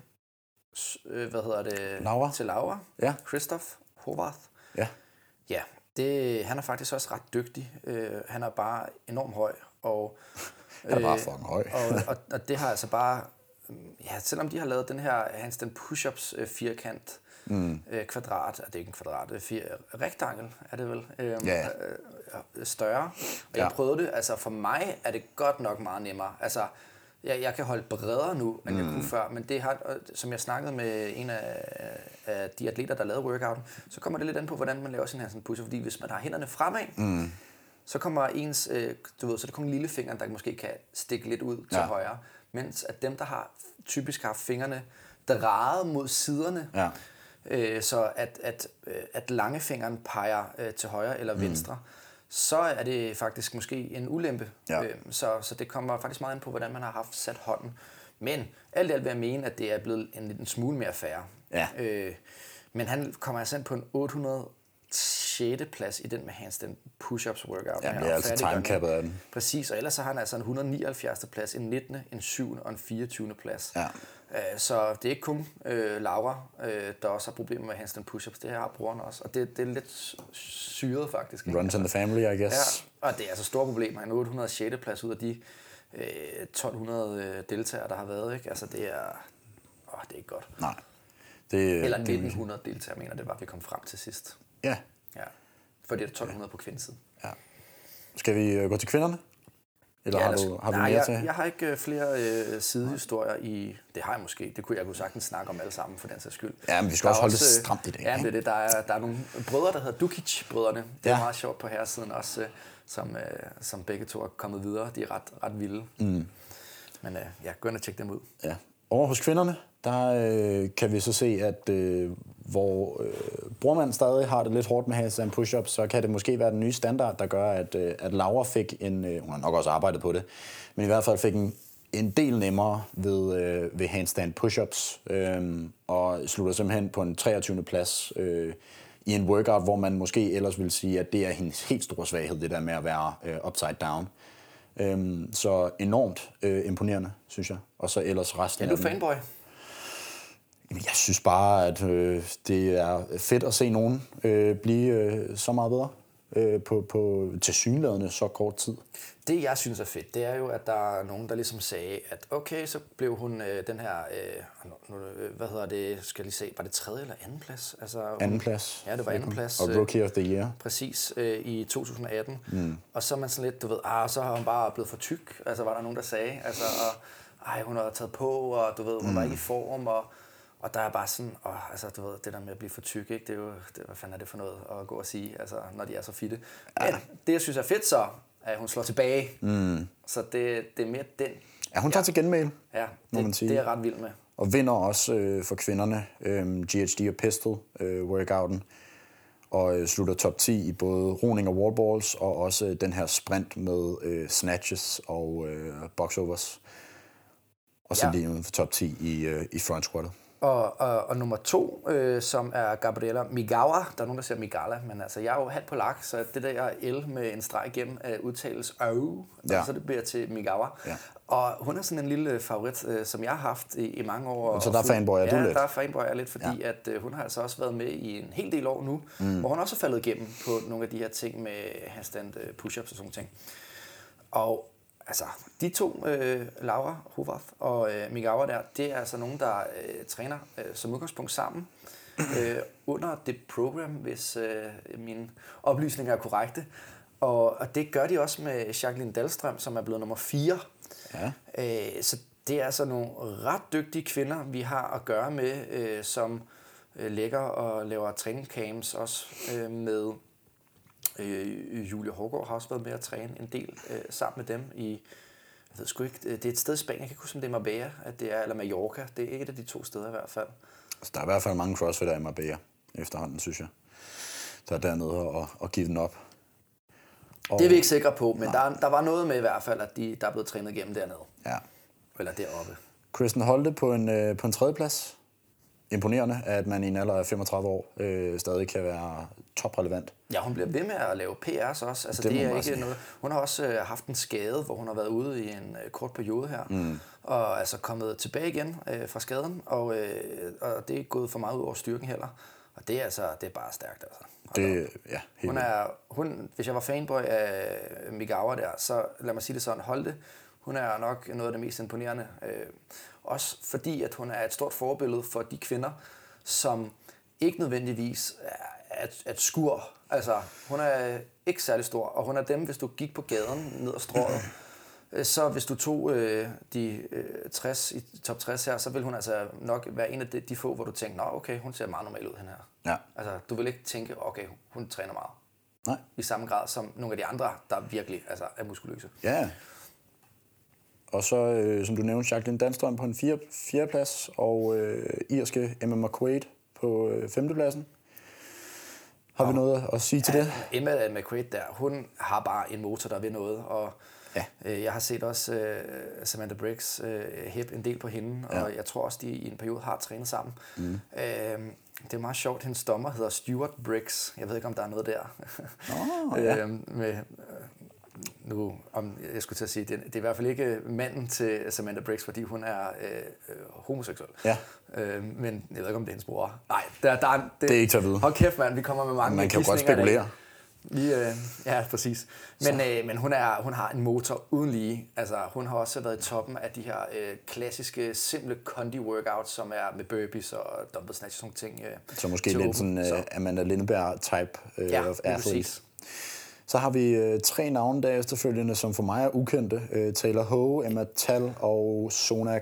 øh, hvad hedder det? Laura. Til Laura. Ja. Christoph Hovarth. Ja, Ja, det, han er faktisk også ret dygtig. Øh, han er bare enormt høj. Og, han er bare fucking høj. og, og, og det har altså bare... Ja, selvom de har lavet den her handstand push-ups øh, firkant, mm. øh, kvadrat, er det ikke en kvadrat, det er fire, rektangel er det vel, øh, Ja. øh, øh, større. Og jeg Ja. prøvede det, altså for mig er det godt nok meget nemmere. Altså, jeg, jeg kan holde bredere nu, end mm. jeg kunne før, men det har, som jeg snakkede med en af, af de atleter, der lavede workouten, så kommer det lidt an på, hvordan man laver sin push fordi hvis man har hænderne fremad, mm. så kommer ens, øh, du ved, så det kun lillefingeren, der måske kan stikke lidt ud til Ja. højre, mens at dem, der har typisk har fingrene drejet mod siderne, Ja. øh, så at, at, øh, at langefingeren peger øh, til højre eller Mm. Så er det faktisk måske en ulempe. Ja. Øh, så, så det kommer faktisk meget ind på, hvordan man har haft sat hånden. Men alt i alt vil jeg mene, at det er blevet en lille smule mere færre. Ja. Øh, men han kommer altså ind på en 806. plads i den med handstand push-ups workout. Ja, det er altså den. timecappet af den. Præcis, og ellers så har han altså en 179. plads, en 19., en 7. og en 24. plads. Ja. Øh, Så det er ikke kun øh, Laura, øh, der også har problemer med handstand push-ups, det har brugeren også. Og det, det er lidt syret faktisk. ikke? Runs in the family, I guess. Ja, og det er altså store problemer. En 806. plads ud af de øh, 1200 øh, deltagere, der har været. Ikke? Altså det er, åh, det er ikke godt. Nej. Det, Eller det, 1900 deltagere, mener det var, vi kom frem til sidst. Ja. Ja. For det er 1200 på kvindesiden. ja. Skal vi øh, gå til kvinderne? Eller Ja, har, du, har nej, mere jeg, til? Jeg har ikke øh, flere øh, sidehistorier i... Det har jeg måske. Det kunne jeg kunne sagtens snakke om alle sammen, for den sags skyld. Ja, men vi skal Der også holde det øh, stramt i dag, Ja, det er det. Der er, der er nogle brødre, der hedder Dukic-brødrene. Det er Ja. meget sjovt på herresiden også, øh, som, øh, som begge to er kommet videre. De er ret, ret vilde. Mm. Men øh, ja, gå ind og tjek dem ud. Ja. over hos kvinderne, der øh, kan vi så se, at øh, hvor øh, brormand stadig har det lidt hårdt med handstand push-ups, så kan det måske være den nye standard, der gør, at, øh, at Laura fik en, øh, hun har nok også arbejdet på det, men i hvert fald fik en, en del nemmere ved, øh, ved handstand push-ups, øh, og slutter simpelthen på en 23. plads øh, i en workout, hvor man måske ellers vil sige, at det er hendes helt store svaghed, det der med at være øh, upside down. Øhm, så enormt øh, imponerende, synes jeg. Og så ellers resten Er du fanboy? Jamen, Jeg synes bare, at øh, det er fedt at se nogen øh, blive øh, så meget bedre øh, på, på tilsyneladende så kort tid. Det, jeg synes er fedt, det er jo, at der er nogen, der ligesom sagde, at okay, så blev hun øh, den her, øh, nu, øh, hvad hedder det, skal jeg lige se, var det tredje eller anden plads? Altså, hun, Anden plads. Ja, det var anden plads. Og øh, Rookie of the Year. Præcis, øh, i 2018. Mm. Og så er man sådan lidt, du ved, ah, så har hun bare blevet for tyk. Altså, var der nogen, der sagde. Altså, og, ej, hun har taget på, og du ved, hun mm. var ikke i form, og, og der er bare sådan, åh, altså, du ved, det der med at blive for tyk, ikke? det er jo, det, hvad fanden er det for noget at gå og sige, altså, når de er så fitte. Men det, jeg synes er fedt så, at hun slår tilbage. Mm. Så det, det er mere den, Ja, hun tager til genmæl. ja, Må man det, sige. det er jeg ret vild med. Og vinder også øh, for kvinderne øh, GHD og pistol øh, workouten. Og øh, slutter top 10 i både roning og wallballs, og også øh, den her sprint med øh, snatches og øh, boxovers. Og så Ja. ja. lige uden for top 10 i, øh, i front squattet. Og, og, og nummer to, øh, som er Gabriela Migawa. Der er nogen, der siger Migala, men altså, jeg er jo halvt polak, så det der L med en streg igennem øh, udtales øv, ja. Ja. og så det bliver til Migawa. Ja. Og hun er sådan en lille favorit, øh, som jeg har haft i, i mange år. Så der fanboyer du ja, lidt? der er fanboyer jeg lidt, fordi ja. at øh, hun har altså også været med i en hel del år nu, mm. hvor hun også er faldet igennem på nogle af de her ting med handstand øh, push-ups og sådan ting. Og altså, de to, øh, Laura Hovarth og øh, Migawa der, det er altså nogen, der øh, træner øh, som udgangspunkt sammen øh, under det program, hvis øh, mine oplysninger er korrekte. Og, og det gør de også med Jacqueline Dahlstrøm, som er blevet nummer 4. Ja. Øh, så det er altså nogle ret dygtige kvinder, vi har at gøre med, øh, som øh, lægger og laver træningscams også øh, med øh, Julie Hårgaard har også været med at træne en del øh, sammen med dem i, jeg ved sgu ikke, øh, det er et sted i Spanien, jeg kan ikke huske, om det er Marbella, at det er, eller Mallorca, det er et af de to steder i hvert fald. Altså, der er i hvert fald mange crossfitter i Marbella efterhånden, synes jeg. Der er dernede og, og give den op. Og, Det er vi ikke sikre på, men der, der var noget med i hvert fald, at de, der er blevet trænet igennem dernede, Ja. eller deroppe. Kristen Holte på en, øh, på en tredjeplads. Imponerende, at man i en alder af 35 år øh, stadig kan være toprelevant. Ja, hun bliver ved med at lave PR's også. Altså, det, Det er ikke sige. noget. Hun har også øh, haft en skade, hvor hun har været ude i en øh, kort periode her. Mm. Og altså kommet tilbage igen øh, fra skaden, og, øh, og det er ikke gået for meget ud over styrken heller. Og det er altså, det er bare stærkt, altså. Det, ja, helt Hun er, hun, hvis jeg var fanboy af Migawa der, så lad mig sige det sådan, hold det. Hun er nok noget af det mest imponerende. Øh, også fordi, at hun er et stort forbillede for de kvinder, som ikke nødvendigvis er, er, et- et skur. Altså, hun er ikke særlig stor, og hun er dem, hvis du gik på gaden ned ad strået, øh, så hvis du tog øh, de øh, 60 i top 60 her, så vil hun altså nok være en af de, de få, hvor du tænker, nå okay, hun ser meget normal ud, den her. Ja. Altså, du vil ikke tænke, okay, hun træner meget. Nej. I samme grad som nogle af de andre, der virkelig altså, er muskuløse. Ja. Og så, øh, som du nævnte, Jacqueline Danstrøm på en fire, fjerdeplads, og øh, irske Emma McQuaid på øh, femtepladsen. Har vi noget at sige til det? Emma McQuaid der, hun har bare en motor, der vil noget, og Ja. øh, jeg har set også øh, Samantha Briggs øh, hip en del på hende, ja. og jeg tror også, de i en periode har trænet sammen. Mm. Øh, det er meget sjovt, hendes dommer hedder Stuart Briggs. Jeg ved ikke, om der er noget der. Nå, ja. øh, med, nu, om, jeg skulle til at sige, det, det er i hvert fald ikke manden til Samantha Briggs, fordi hun er øh, øh, homoseksuel. Ja. Øh, men jeg ved ikke, om det er hendes bror. Nej, der, der er, det, Det er ikke til at vide. Hold kæft, mand, vi kommer med mange Man kan jo godt spekulere. Vi, øh, ja, præcis. Men, øh, men hun, er, hun har en motor uden lige. Altså, hun har også været i toppen af de her øh, klassiske, simple condi-workouts, som er med burpees og dumbbell snatch og sådan ting. Øh, Så måske lidt åben. sådan Så, uh, Amanda Lindeberg-type uh, ja, of lige athlete. præcis. Så har vi øh, tre navne der efterfølgende, som for mig er ukendte. Øh, Taylor Ho, Emma Tal og Sona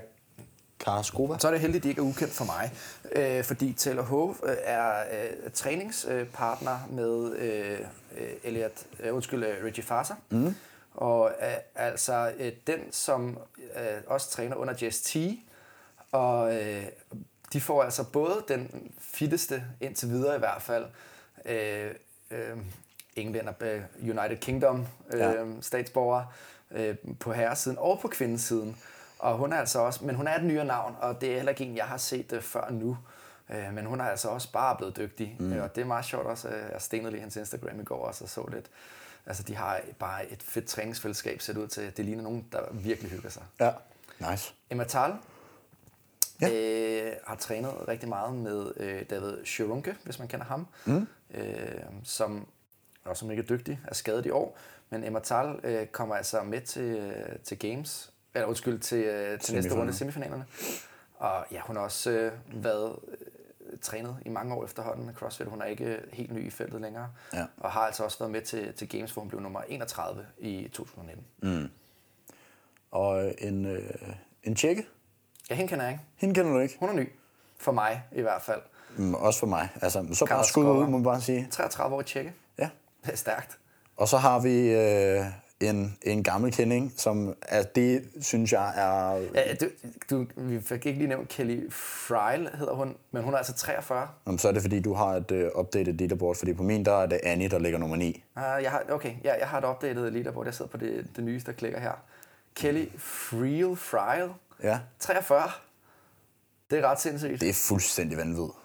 Karskova. Så er det heldigt, at de ikke er ukendt for mig, øh, fordi Taylor Hove øh, er øh, træningspartner med øh, Elliot, øh, undskyld, øh, Reggie Farser. Mm. Og øh, altså øh, den, som øh, også træner under JST, Og øh, de får altså både den fitteste, indtil videre i hvert fald, øh, øh, englænder, øh, United Kingdom øh, Ja. ja. statsborger øh, på herresiden og på kvindesiden. Og hun er altså også, men hun er et nyere navn, og det er heller ikke en, jeg har set øh, før nu. Øh, men hun er altså også bare blevet dygtig, mm. og det er meget sjovt også. øh, Jeg stenede lige hans Instagram i går også og så lidt. Altså, de har bare et fedt træningsfællesskab set ud til. Det ligner nogen, der virkelig hygger sig. Ja. Nice. Emma Tal Ja. øh, har trænet rigtig meget med øh, David Sjorunke, hvis man kender ham, mm. øh, som også som ikke er dygtig, er skadet i år. Men Emma Tal øh, kommer altså med til, øh, til Games, eller undskyld, til, øh, til næste runde semifinalerne. Og ja, hun har også øh, været øh, trænet i mange år efterhånden med CrossFit. Hun er ikke helt ny i feltet længere. Ja. Og har altså også været med til, til Games, hvor hun blev nummer 31 i 2019. Og øh, en, øh, en tjekke. Ja, hende kender jeg ikke. Hende kender du ikke. Hun er ny. For mig i hvert fald. Mm, også for mig. Altså, så bare skud ud, må man bare sige. 33 år tjekke. Det er stærkt. Og så har vi øh, en, en gammel kending, som er, det synes jeg er... Ja, du, du, vi fik ikke lige nævnt Kelly Fryle, hedder hun, men hun er altså 43. Om så er det, fordi du har et øh, updated leaderboard, fordi på min, der er det Annie, der ligger nummer 9. Uh, jeg har, okay, ja, jeg har et opdateret leaderboard. Jeg sidder på det, det nyeste, der klikker her. Kelly Fryle, Fryle, Ja. 43. Det er ret sindssygt. Det er fuldstændig vanvittigt.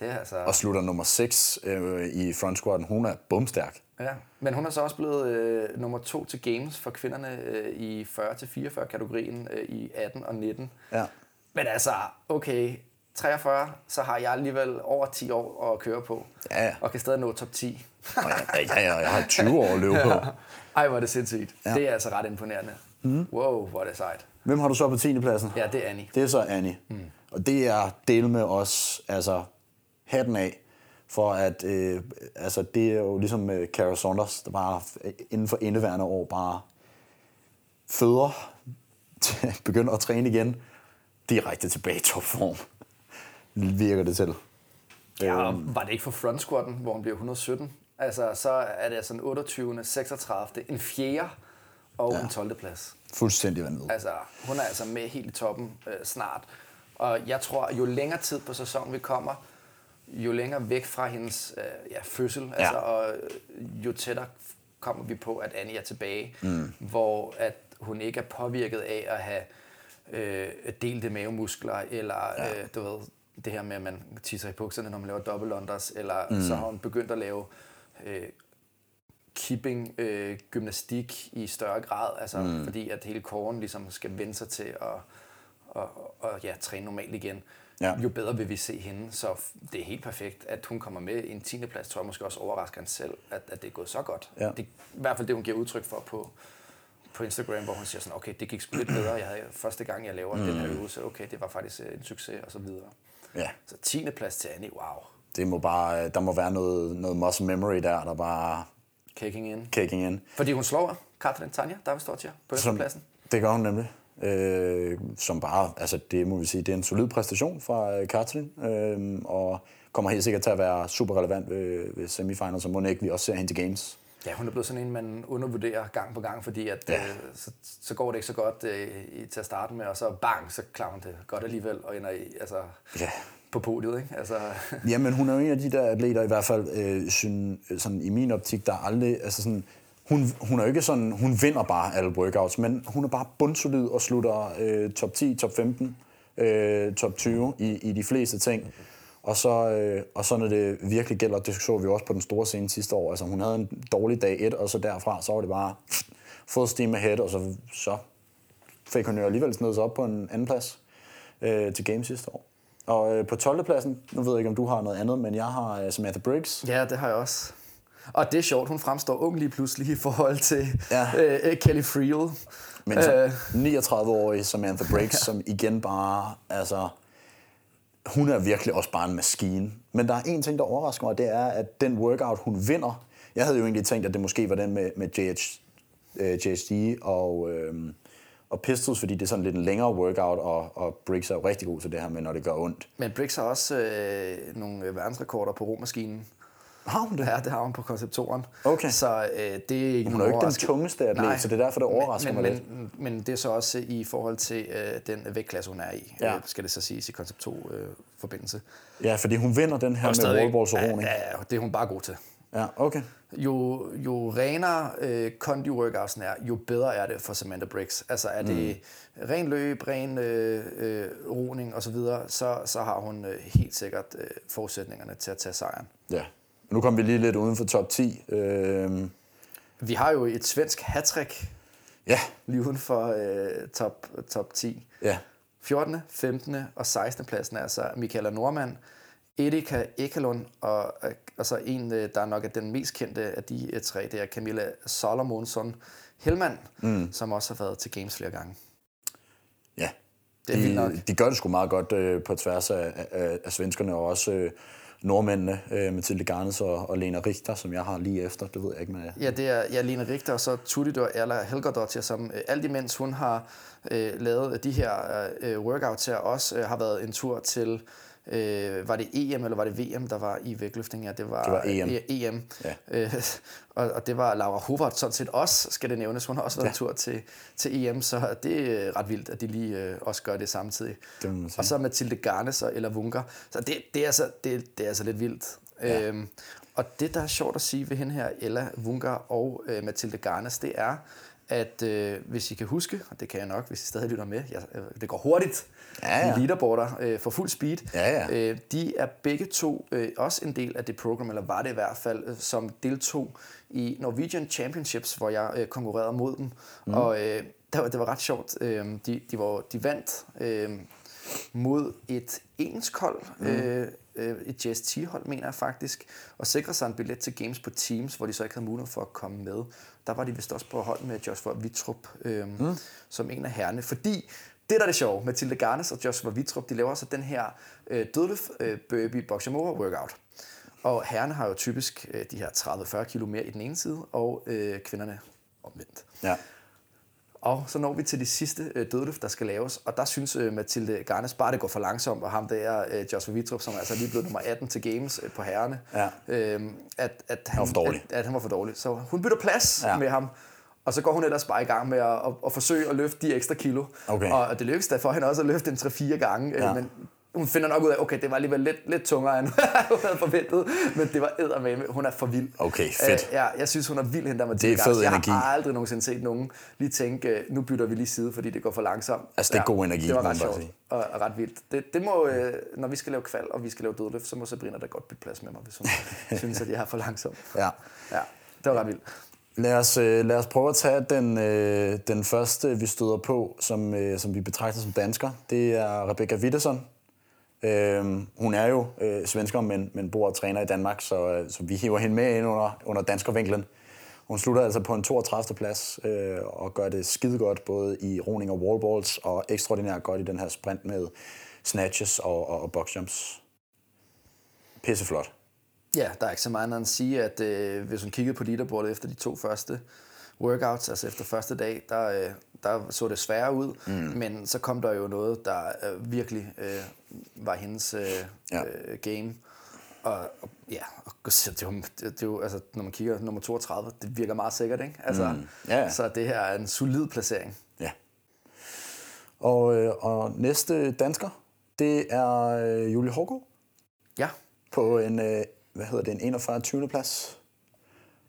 Det er altså... Og slutter nummer 6 øh, i front squatten. Hun er bumstærk. Ja, men hun er så også blevet øh, nummer to til Games for kvinderne øh, i 40-44 kategorien øh, i 18 og 19. Ja. Men altså, okay, 43, så har jeg alligevel over 10 år at køre på. Ja, ja. Og kan stadig nå top 10. Og jeg, ja, ja, jeg har 20 år at løbe på. Ej, hvor er det sindssygt. Ja. Ja. Det er altså ret imponerende. Mm. Wow, hvor er det sejt. Hvem har du så på 10. pladsen? Ja, det er Annie. Det er så Annie. Mm. Og det er del med os, altså hatten af, for at, øh, altså det er jo ligesom med Cara Saunders, der bare øh, inden for indeværende år bare føder, begynder at træne igen, direkte tilbage i topform. Virker det til. Ja, og var det ikke for front squatten, hvor hun bliver 117? Altså, så er det altså en 28., 36., en 4. og ja. en 12. plads. Fuldstændig vanvittigt. Altså, hun er altså med helt i toppen øh, snart. Og jeg tror, jo længere tid på sæsonen vi kommer, jo længere væk fra hendes øh, ja, fødsel, ja. altså, og øh, jo tættere kommer vi på, at Annie er tilbage, mm. hvor at hun ikke er påvirket af at have øh, delte mavemuskler, eller ja. øh, du ved, det her med, at man tisser i bukserne, når man laver double unders, eller mm. så har hun begyndt at lave øh, keeping øh, gymnastik i større grad, altså mm. fordi at hele kåren ligesom skal vende sig til at og, og, ja, træne normalt igen. Ja. Jo bedre vil vi se hende, så det er helt perfekt, at hun kommer med i en 10. plads, tror jeg måske også overrasker hende selv, at, at det er gået så godt. Ja. Det i hvert fald det, hun giver udtryk for på, på Instagram, hvor hun siger sådan, okay, det gik sgu lidt bedre, jeg havde første gang, jeg laver mm. den her øvelse, okay, det var faktisk øh, en succes, og så videre. Ja, Så 10. plads til Annie, wow, det må bare, der må være noget, noget muscle memory der, der bare kicking in. kicking in. Fordi hun slår Katrin Tanja, der er står til på Som, pladsen. det gør hun nemlig. Øh, som bare, altså det må vi sige, det er en solid præstation fra øh, Katrin, øh, og kommer helt sikkert til at være super relevant ved, ved semifinals, så må ikke vi også ser hende til games. Ja, hun er blevet sådan en, man undervurderer gang på gang, fordi at, Ja. øh, så, så går det ikke så godt øh, til at starte med, og så bang, så klarer hun det godt alligevel, og ender i, altså, Ja. på podiet. Ikke? Altså, Jamen, hun er jo en af de der atleter, i hvert fald øh, syn, sådan, i min optik, der aldrig... Altså sådan, hun, hun er jo ikke sådan, hun vinder bare alle workouts, men hun er bare bundsolid og slutter øh, top 10, top 15, øh, top 20 i, i de fleste ting. Og så, øh, og så når det virkelig gælder, det så vi også på den store scene sidste år, altså hun havde en dårlig dag et, og så derfra, så var det bare full steam ahead, og så, så fik hun jo alligevel snedet sig op på en anden plads øh, til Games sidste år. Og øh, på 12. pladsen, nu ved jeg ikke, om du har noget andet, men jeg har øh, Samantha Briggs. ja, det har jeg også. Og det er sjovt, hun fremstår ung lige pludselig i forhold til Ja. ja. øh, Kelly Friel. Men så 39-årig Samantha Briggs, som igen bare, altså, hun er virkelig også bare en maskine. Men der er en ting, der overrasker mig, det er, at den workout, hun vinder, jeg havde jo egentlig tænkt, at det måske var den med, med JH, øh, JHD og, øh, og Pistols, fordi det er sådan lidt en længere workout, og, og Briggs er jo rigtig god til det her med, når det gør ondt. Men Briggs har også øh, nogle øh, verdensrekorder på romaskinen. Har hun det? Ja, det har hun på konceptoren. Okay. Så øh, det er ikke Hun er jo ikke den tungeste atlet, Nej, så det er derfor, det overrasker men, mig men, lidt. Men, men det er så også i forhold til øh, den vægtklasse, hun er i, Ja. øh, skal det så siges i koncept 2 øh, forbindelse. Ja, fordi hun vinder den her med stadigvæk- wallballs og roning. Ja, ja, det er hun bare god til. Ja, okay. Jo, jo renere øh, kondi workoutsen er, jo bedre er det for Samantha Briggs. Altså er det mm. ren løb, ren øh, øh, roning osv., så, så har hun øh, helt sikkert øh, forudsætningerne til at tage sejren. Ja. Nu kom vi lige lidt uden for top 10. Øhm, Vi har jo et svensk hattrick ja, lige uden for øh, top, top 10. ja. 14., 15. og 16. pladsen er altså Michaela Norman, Erika Ekelund, og, øh, og så en, øh, der nok er den mest kendte af de øh, tre, det er Camilla Salomonsson Hellman, mm. som også har været til Games flere gange. Ja. Det er vildt nok. de, de gør det sgu meget godt øh, på tværs af, af, af svenskerne, og også øh, nordmændene, øh, Mathilde Garnes og, og Lena Richter, som jeg har lige efter. Det ved jeg ikke, men øh, Ja, det er ja, Lena Richter og så Tudidor Erla Helgerdottir, som øh, alt imens hun har øh, lavet de her øh, workouts her, også øh, har været en tur til, øh, var det EM eller var det VM, der var i vægtløftning? Ja, det var, Det var EM. Øh, EM. Ja. Øh, og, og det var Laura Hovart sådan set også, skal det nævnes. Hun har også været ja. en tur til, til EM, så det er ret vildt, at de lige øh, også gør det samtidig. Det. Og så Mathilde Garnes og Ella Wunker. Så det, det, er altså, det, det er altså lidt vildt. Ja. Øhm, og det, der er sjovt at sige ved hende her, Ella Wunker og øh, Mathilde Garnes, det er, at øh, hvis I kan huske, og det kan jeg nok, hvis I stadig lytter med, jeg, øh, det går hurtigt, Ja, ja. de leaderboarder øh, for fuld speed, Ja, ja. Øh, de er begge to øh, også en del af det program, eller var det i hvert fald, øh, som deltog i Norwegian Championships, hvor jeg øh, konkurrerede mod dem. Mm. Og øh, det, var, det var ret sjovt. Øh, de, de, var, de vandt øh, mod et engelsk hold, mm. øh, øh, et JST-hold, mener jeg faktisk, og sikrede sig en billet til Games på Teams, hvor de så ikke havde mulighed for at komme med. Der var de vist også på hold med Joshua Vitrup øh, mm. som en af herrene, fordi det, der er det sjove, Mathilde Garnes og Joshua Vitrup, de laver også den her øh, dødløft øh, burpee boxamora workout. Og herrerne har jo typisk øh, de her 30-40 kilo mere i den ene side, og øh, kvinderne omvendt. Ja. Og så når vi til de sidste øh, dødløft, der skal laves, og der synes øh, Mathilde Garnes bare, det går for langsomt, og ham der, øh, Joshua Vitrup, som altså lige blevet nummer 18 til Games øh, på herrerne, Ja. øh, at, at, han, dårlig. At, at han var for dårlig. Så hun bytter plads Ja. med ham, og så går hun ellers bare i gang med at, at, at forsøge at løfte de ekstra kilo. Okay. Og, og det lykkes da for hende også at løfte en 3-4 gange, ja. men hun finder nok ud af, okay, det var alligevel lidt, lidt tungere, end hun havde forventet, men det var eddermame. Hun er for vild. Okay, fedt. Øh, ja, jeg synes, hun er vild, hende der Mathilde Det er fed Garnes. Jeg energi. har aldrig nogensinde set nogen lige tænke, øh, nu bytter vi lige side, fordi det går for langsomt. Altså, det er god energi, Det var ret sjovt og, og ret vildt. Det, det må, øh, når vi skal lave kval, og vi skal lave dødløft, så må Sabrina da godt bytte plads med mig, hvis hun synes, at jeg er for langsom. ja. Ja, det var ret vildt. Lad os, øh, lad os prøve at tage den, øh, den første, vi støder på, som, øh, som vi betragter som dansker. Det er Rebecca Wittesson. Øh, hun er jo øh, svensker, men, men bor og træner i Danmark, så, øh, så vi hiver hende med ind under, under danskervinklen. Hun slutter altså på en 32. plads øh, og gør det skide godt, både i roning og wallballs, og ekstraordinært godt i den her sprint med snatches og, og, og boxjumps. Pisseflot. Ja, der er ikke så meget andet at sige, at øh, hvis hun kiggede på leaderboardet efter de to første workouts, altså efter første dag, der, øh, der så det sværere ud, mm. men så kom der jo noget, der øh, virkelig øh, var hendes øh, Ja. øh, game. Og, og ja, og, så det, er jo- det, er jo, altså, når man kigger nummer 32, det virker meget sikkert, ikke? Altså, Mm. Ja, ja. Så det her er en solid placering. Ja. Og, øh, og næste dansker, det er øh, Julie Hårgaard Ja, på en, øh, hvad hedder det, en 41. 20. plads,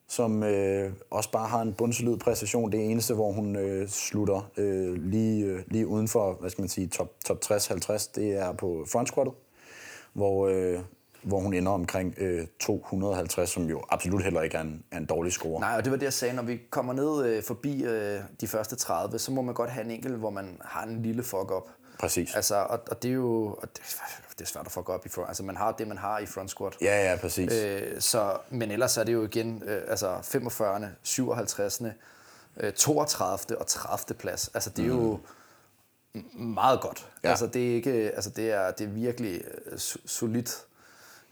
som øh, også bare har en bundsolid præstation. Det eneste, hvor hun øh, slutter øh, lige, øh, lige uden for, hvad skal man sige, top, top 60-50, det er på front squattet, hvor, øh, hvor hun ender omkring øh, 250, som jo absolut heller ikke er en, er en dårlig score. Nej, og det var det, jeg sagde. Når vi kommer ned øh, forbi øh, de første 30, så må man godt have en enkelt, hvor man har en lille fuck-up. Præcis. Altså, og, og det er jo og det, det er svært at fuck op i front. Altså, man har det, man har i front squat. Ja, ja, præcis. Øh, så, men ellers er det jo igen øh, altså 45., 57., øh, 32. og 30. plads. Altså, det er jo m- meget godt. Ja. Altså, det er, ikke, altså, det er, det er virkelig øh, so- solidt.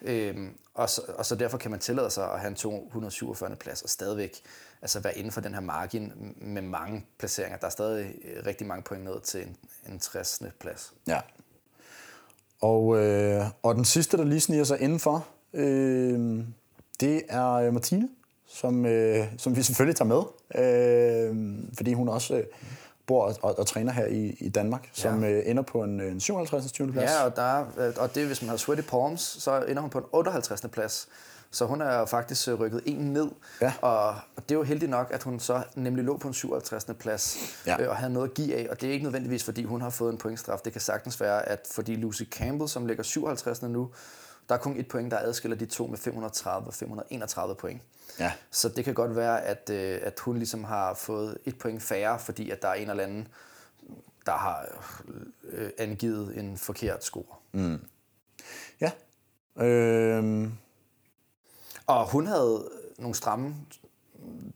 Øhm, og, så, og så derfor kan man tillade sig at have en 247. plads og stadigvæk altså være inden for den her margin med mange placeringer. Der er stadig øh, rigtig mange point ned til en, en 60. plads. Ja. Og, øh, og den sidste, der lige sniger sig indenfor, øh, Det er øh, Martine, som, øh, som vi selvfølgelig tager med, øh, fordi hun også øh, bor og, og, og træner her i, i Danmark, som øh, ender på en, en 57. 20. plads. Ja, og, der er, øh, og det hvis man har sweaty palms, så ender hun på en 58. plads. Så hun er faktisk øh, rykket en ned, Ja. og, og det er jo heldigt nok, at hun så nemlig lå på en 57. plads Ja. øh, og havde noget at give af. Og det er ikke nødvendigvis, fordi hun har fået en pointstraf. Det kan sagtens være, at fordi Lucy Campbell, som ligger 57. nu, der er kun et point, der adskiller de to med 530 og 531 point. Ja. Så det kan godt være, at, øh, at hun ligesom har fået et point færre, fordi at der er en eller anden, der har øh, angivet en forkert score. Ja. Øh, Og hun havde nogle stramme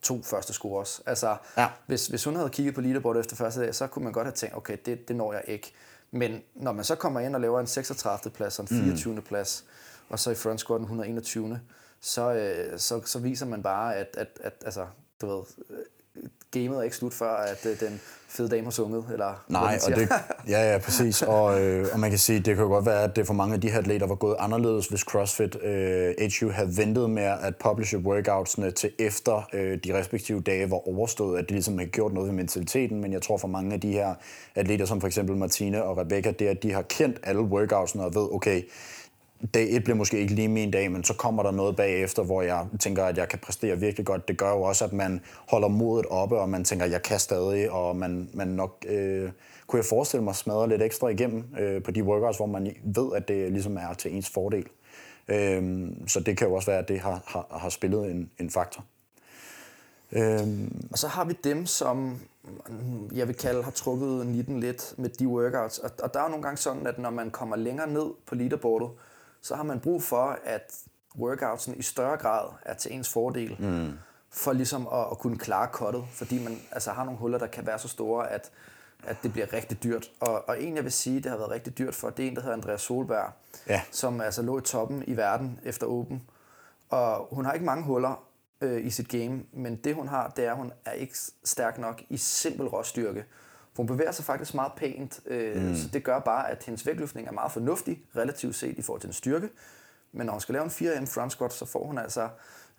to første scores. Altså, Ja. hvis, hvis hun havde kigget på leaderboardet efter første dag, så kunne man godt have tænkt, okay, det, det når jeg ikke. Men når man så kommer ind og laver en 36. plads og en 24. Mm. plads, og så i front score den 121. Så, øh, så, så viser man bare, at, at, at altså, du ved, øh, gamet er ikke slut før, at øh, den fede dame har sunget. Eller Nej, og det, ja, ja, præcis. Og, øh, og man kan sige, det kan jo godt være, at det for mange af de her atleter var gået anderledes, hvis CrossFit øh, HU havde ventet med at publishe workoutsene til efter øh, de respektive dage var overstået, at de ligesom har gjort noget ved mentaliteten. Men jeg tror for mange af de her atleter, som for eksempel Martine og Rebecca, det er, at de har kendt alle workoutsene og ved, okay, dag 1 bliver måske ikke lige min dag, men så kommer der noget bagefter, hvor jeg tænker, at jeg kan præstere virkelig godt. Det gør jo også, at man holder modet oppe, og man tænker, at jeg kan stadig, og man, man nok, øh, kunne jeg forestille mig, smadre lidt ekstra igennem øh, på de workouts, hvor man ved, at det ligesom er til ens fordel. Øh, så det kan jo også være, at det har, har, har spillet en, en faktor. Øh, Og så har vi dem, som jeg vil kalde har trukket nitten lidt med de workouts. Og, og der er jo nogle gange sådan, at når man kommer længere ned på leaderboardet, så har man brug for, at workoutsen i større grad er til ens fordel. Mm. For ligesom at, at kunne klare cuttet. Fordi man altså, har nogle huller, der kan være så store, at, at det bliver rigtig dyrt. Og, og en, jeg vil sige, det har været rigtig dyrt for, det er en, der hedder Andreas Solberg. Ja. Som altså lå i toppen i verden efter Open. Og hun har ikke mange huller øh, i sit game, men det hun har, det er, at hun er ikke stærk nok i simpel råstyrke. For hun bevæger sig faktisk meget pænt, øh, mm. så det gør bare, at hendes vægtløftning er meget fornuftig, relativt set i forhold til en styrke. Men når hun skal lave en 4M front squat, så får hun altså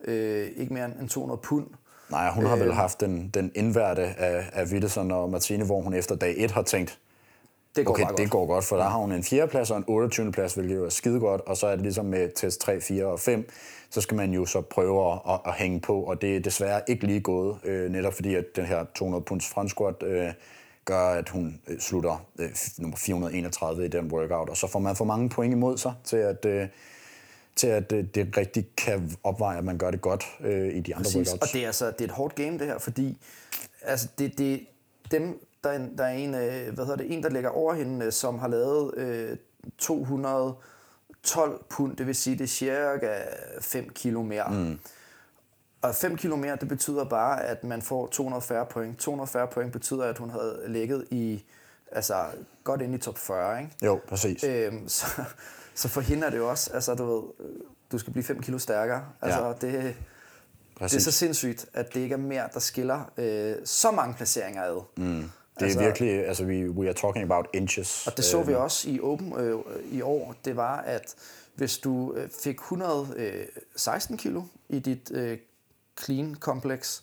øh, ikke mere end 200 pund. nej, hun har vel haft den, den indværte af, af Wittesen og Martine, hvor hun efter dag 1 har tænkt, Det går Okay, det godt. går godt, for der har hun en 4. plads og en 28. plads, hvilket jo er skide godt, og så er det ligesom med test 3, 4 og 5, så skal man jo så prøve at, at, at hænge på, og det er desværre ikke lige gået, øh, netop fordi at den her 200 punds front squat øh, gør, at hun øh, slutter øh, nummer 431 i den workout, og så får man for mange point imod sig til at, øh, til at øh, det rigtig kan opveje, at man gør det godt øh, i de andre Præcis, workouts. og det er, altså, det er et hårdt game det her, fordi altså, det, det, dem, der, er en, der er en, øh, hvad hedder det, en, der ligger over hende, øh, som har lavet øh, 212 pund, det vil sige, det er cirka 5 kilo mere. Mm. Og 5 kilo mere, det betyder bare, at man får 240 point. 240 point betyder, at hun havde ligget i, altså godt ind i top 40, ikke? Jo, præcis. Øhm, så, så for hende er det jo også, altså du ved, øh, du skal blive 5 kilo stærkere. Altså Ja. det, det er så sindssygt, at det ikke er mere, der skiller øh, så mange placeringer ad. Mm. det er altså, virkelig, altså we, we are talking about inches. Og det så vi også i Open øh, i år, det var, at hvis du øh, fik 116 kilo i dit øh, clean kompleks,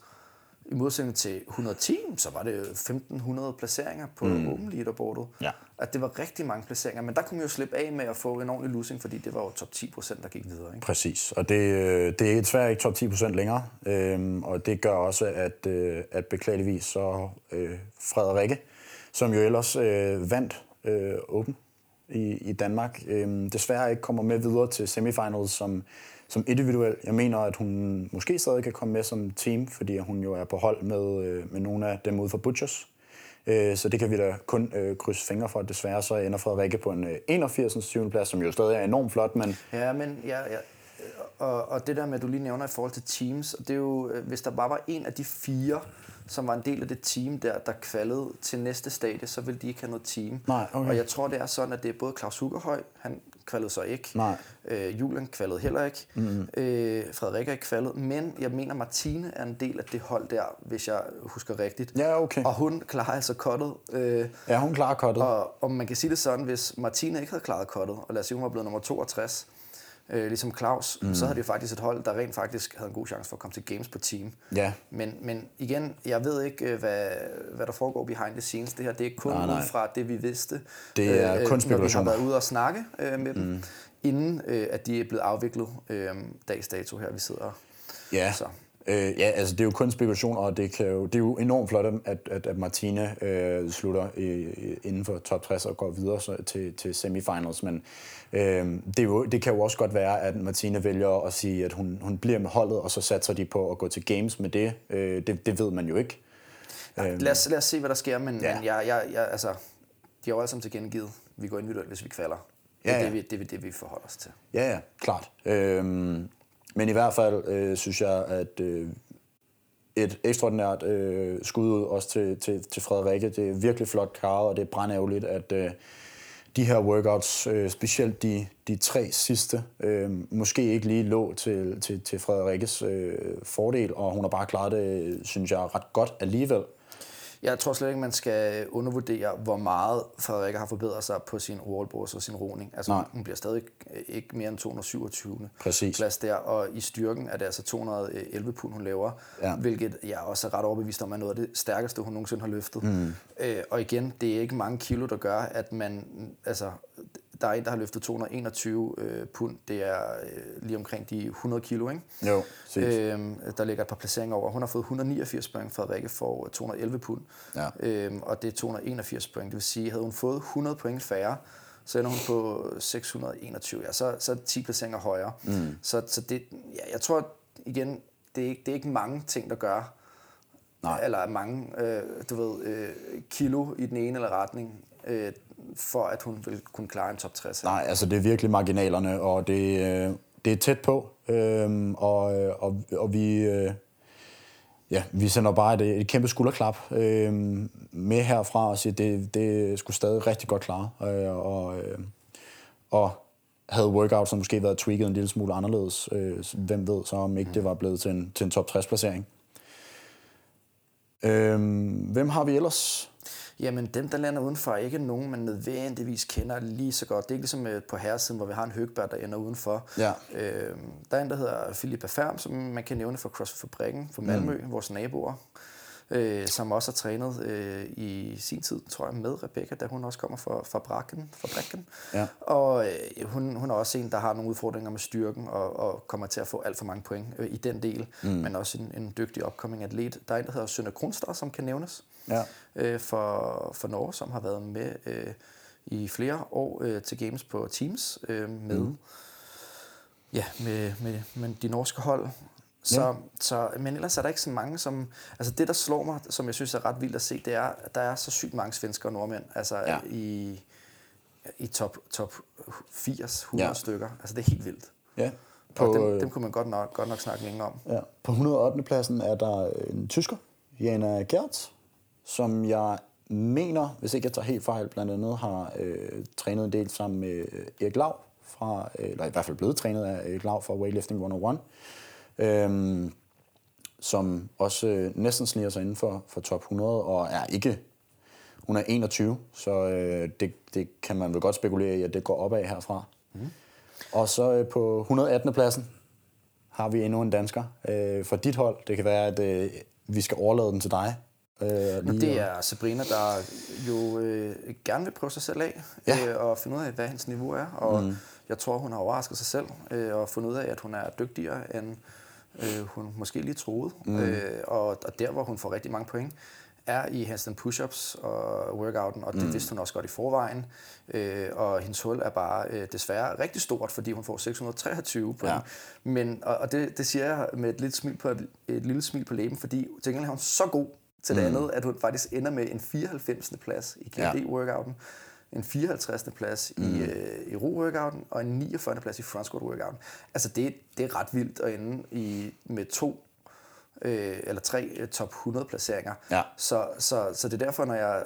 i modsætning til 110, så var det jo 1500 placeringer på mm. Open leaderboardet. Ja. At det var rigtig mange placeringer, men der kunne man jo slippe af med at få en ordentlig losing, fordi det var jo top 10 procent, der gik videre. Ikke? Præcis, og det, øh, det er desværre ikke top 10 procent længere, øhm, og det gør også, at, øh, at beklageligvis så øh, Frederikke, som jo ellers øh, vandt øh, Open i, i Danmark, øh, desværre ikke kommer med videre til semifinals som, som individuel. Jeg mener, at hun måske stadig kan komme med som team, fordi hun jo er på hold med, øh, med nogle af dem ude for Butchers. Øh, Så det kan vi da kun øh, krydse fingre for. Desværre så ender Frederikke på en øh, 81. 7. plads, som jo stadig er enormt flot, men Ja, men ja, ja. Og, og det der med, at du lige nævner i forhold til teams, det er jo, øh, hvis der bare var en af de fire, som var en del af det team der, der kvalede til næste stadie, så ville de ikke have noget team. Nej, okay. Og jeg tror, det er sådan, at det er både Claus Huggerhøj, han kvalede så ikke. Nej. Øh, Julian kvalede heller ikke. Mm-hmm. Øh, Frederik er ikke kvalet. Men jeg mener, Martine er en del af det hold der, hvis jeg husker rigtigt. Ja, okay. Og hun klarer altså kottet. Øh, ja, hun klarer kottet. og, og man kan sige det sådan, hvis Martine ikke havde klaret kottet, og lad os sige, hun var blevet nummer 62, øh, ligesom Claus, mm. så havde det faktisk et hold, der rent faktisk havde en god chance for at komme til games på team. Ja. Men, men igen, jeg ved ikke, øh, hvad, hvad der foregår behind the scenes. Det her, det er kun Nej, nej. ud fra det, vi vidste. Det er kun Når vi har spekulationer. været ude og snakke øh, med dem, mm. inden øh, at de er blevet afviklet øh, dags dato her, vi sidder. Ja. Så. Øh, ja, altså det er jo kun spekulation, og det, kan jo, det er jo enormt flot, at, at, at Martine øh, slutter i, i- inden for top 60 og går videre så, til, til semifinals. Men øh, det, er jo, det kan jo også godt være, at Martine vælger at sige, at hun, hun bliver med holdet, og så satser de på at gå til games med det. Øh, det, det ved man jo ikke. Lad os, lad os se, hvad der sker, men, Ja. ja. men jeg, jeg, jeg, altså, de har jo alle sammen tilkendegivet, vi går individuelt, hvis vi kvalder. Det Ja, er ja. det, vi, det, er det, vi forholder os til. Ja, ja, klart. Øhm, men i hvert fald øh, synes jeg, at øh, et ekstraordinært øh, skud ud også til, til, til Frederikke. Det er virkelig flot karret, og det er lidt, at øh, de her workouts, øh, specielt de, de tre sidste, øh, måske ikke lige lå til, til, til Frederikkes øh, fordel, og hun har bare klaret det, synes jeg, ret godt alligevel. Jeg tror slet ikke, man skal undervurdere, hvor meget Frederikke har forbedret sig på sin wallballs og sin roning. Altså, Nej. hun bliver stadig ikke mere end 227. Præcis. plads der, og i styrken er det altså 211 pund, hun laver, Ja. hvilket jeg også er ret overbevist om, er noget af det stærkeste, hun nogensinde har løftet. Mm. Øh, og igen, det er ikke mange kilo, der gør, at man, altså, der er en, der har løftet 221 øh, pund, det er øh, lige omkring de 100 kilo, ikke? Jo, præcis. Øhm, der ligger et par placeringer over. Hun har fået 189 point, Frederikke får 211 pund. Ja. Øhm, og det er 281 point. Det vil sige, havde hun fået 100 point færre, så ender hun på 621. Ja, så, så er det 10 placeringer højere. Mm. Så, så det, ja, jeg tror igen, det er, ikke, det er ikke mange ting, der gør, Nej. eller mange øh, du ved, øh, kilo i den ene eller retning, øh, for at hun vil kunne klare en top 60. her. Nej, altså det er virkelig marginalerne, og det, øh, det er tæt på, øhm, og, øh, og, og vi, øh, ja, vi sender bare et, et kæmpe skulderklap øh, med herfra og siger, det, det skulle stadig rigtig godt klare, øh, og, øh, og havde workout, som måske været tweaked en lille smule anderledes, øh, hvem ved så, om ikke det var blevet til en, til en top 60-placering. Øh, hvem har vi ellers? Jamen, dem, der lander udenfor, er ikke nogen, man nødvendigvis kender lige så godt. Det er ikke ligesom øh, på herresiden, hvor vi har en Høgberg, der ender udenfor. Ja. Øh, der er en, der hedder Philippa Færm, som man kan nævne fra CrossFit Fabrikken fra Malmø, mm. vores naboer, øh, som også har trænet øh, i sin tid, tror jeg, med Rebecca, da hun også kommer fra Fabrikken. fabrikken. Ja. Og øh, hun, hun er også en, der har nogle udfordringer med styrken, og, og kommer til at få alt for mange point øh, i den del, mm. men også en, en dygtig upcoming atlet. Der er en, der hedder Sønder Kronstad, som kan nævnes Ja. øh, for, for Norge, som har været med øh, i flere år øh, til Games på Teams øh, med, mm. ja, med, med, med de norske hold. Så, Ja. så, men ellers er der ikke så mange, som... Altså det, der slår mig, som jeg synes er ret vildt at se, det er, at der er så sygt mange svensker og nordmænd altså Ja. i, i top, top 80, 100 Ja. stykker. Altså det er helt vildt. Ja. På, og øh, dem, dem kunne man godt nok, godt nok snakke længe om. Ja. På 108. pladsen er der en tysker, Jana Gertz, som jeg mener, hvis ikke jeg tager helt fejl, blandt andet har øh, trænet en del sammen med øh, Erik Lav, fra, øh, eller i hvert fald blevet trænet af Erik Lav fra Weightlifting 101, øhm, som også øh, næsten sniger sig inden for, for top 100, og er ikke hun er 21, så øh, det, det kan man vel godt spekulere i, at det går opad herfra. Mm. Og så øh, på 118. pladsen har vi endnu en dansker øh, for dit hold. Det kan være, at øh, vi skal overlade den til dig. Øh, lige det er Sabrina, der jo øh, gerne vil prøve sig selv af, Ja. øh, og finde ud af, hvad hendes niveau er. Og mm. jeg tror, hun har overrasket sig selv, øh, og fundet ud af, at hun er dygtigere, end øh, hun måske lige troede. Mm. Øh, og, og der, hvor hun får rigtig mange point, er i handstand push-ups og workouten, og det mm. vidste hun også godt i forvejen. Øh, og hendes hul er bare øh, desværre rigtig stort, fordi hun får 623 point. Ja. Men, og, og det, det siger jeg med et lille smil på, et, et lille smil på læben, fordi til gengæld er hun så god til det andet, at hun faktisk ender med en 94. plads i Ja. GD-workouten, en 54. plads i, øh, i ro-workouten, og en 49. plads i front squat workouten. Altså det, det er ret vildt at ende i, med to øh, eller tre øh, top 100 placeringer. Ja. Så, så, så det er derfor, når jeg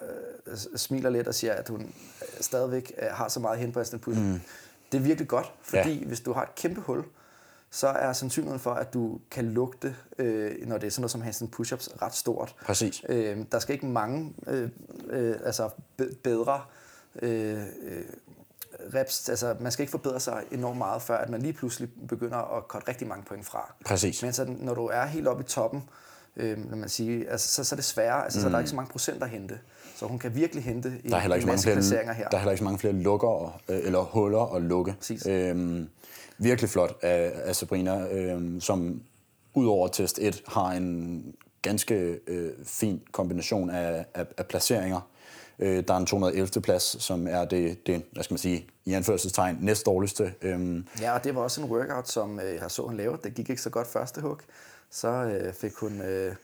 øh, smiler lidt og siger, at hun øh, stadigvæk øh, har så meget hen på mm. det er virkelig godt, fordi ja. hvis du har et kæmpe hul, så er sandsynligheden for, at du kan lugte, øh, når det er sådan noget som handstand push-ups, ret stort. Præcis. Øh, der skal ikke mange øh, øh, altså be- bedre øh, øh, reps, altså, man skal ikke forbedre sig enormt meget, før at man lige pludselig begynder at korte rigtig mange point fra. Præcis. Men så, når du er helt oppe i toppen, øh, man siger, altså, så, så er det sværere, altså, mm. så er der ikke så mange procent at hente. Så hun kan virkelig hente i Der er en mange masse flere, placeringer her. der er heller ikke så mange flere lukker, øh, eller huller at lukke. Præcis. Øhm, virkelig flot af, af Sabrina, øh, som udover test 1 har en ganske øh, fin kombination af, af, af placeringer. Øh, der er en 211. plads, som er det, det, hvad skal man sige, i anførselstegn, næst dårligste. Øhm, Ja, og det var også en workout, som øh, jeg så hun lave. Det gik ikke så godt første hug. Så øh, fik hun øh,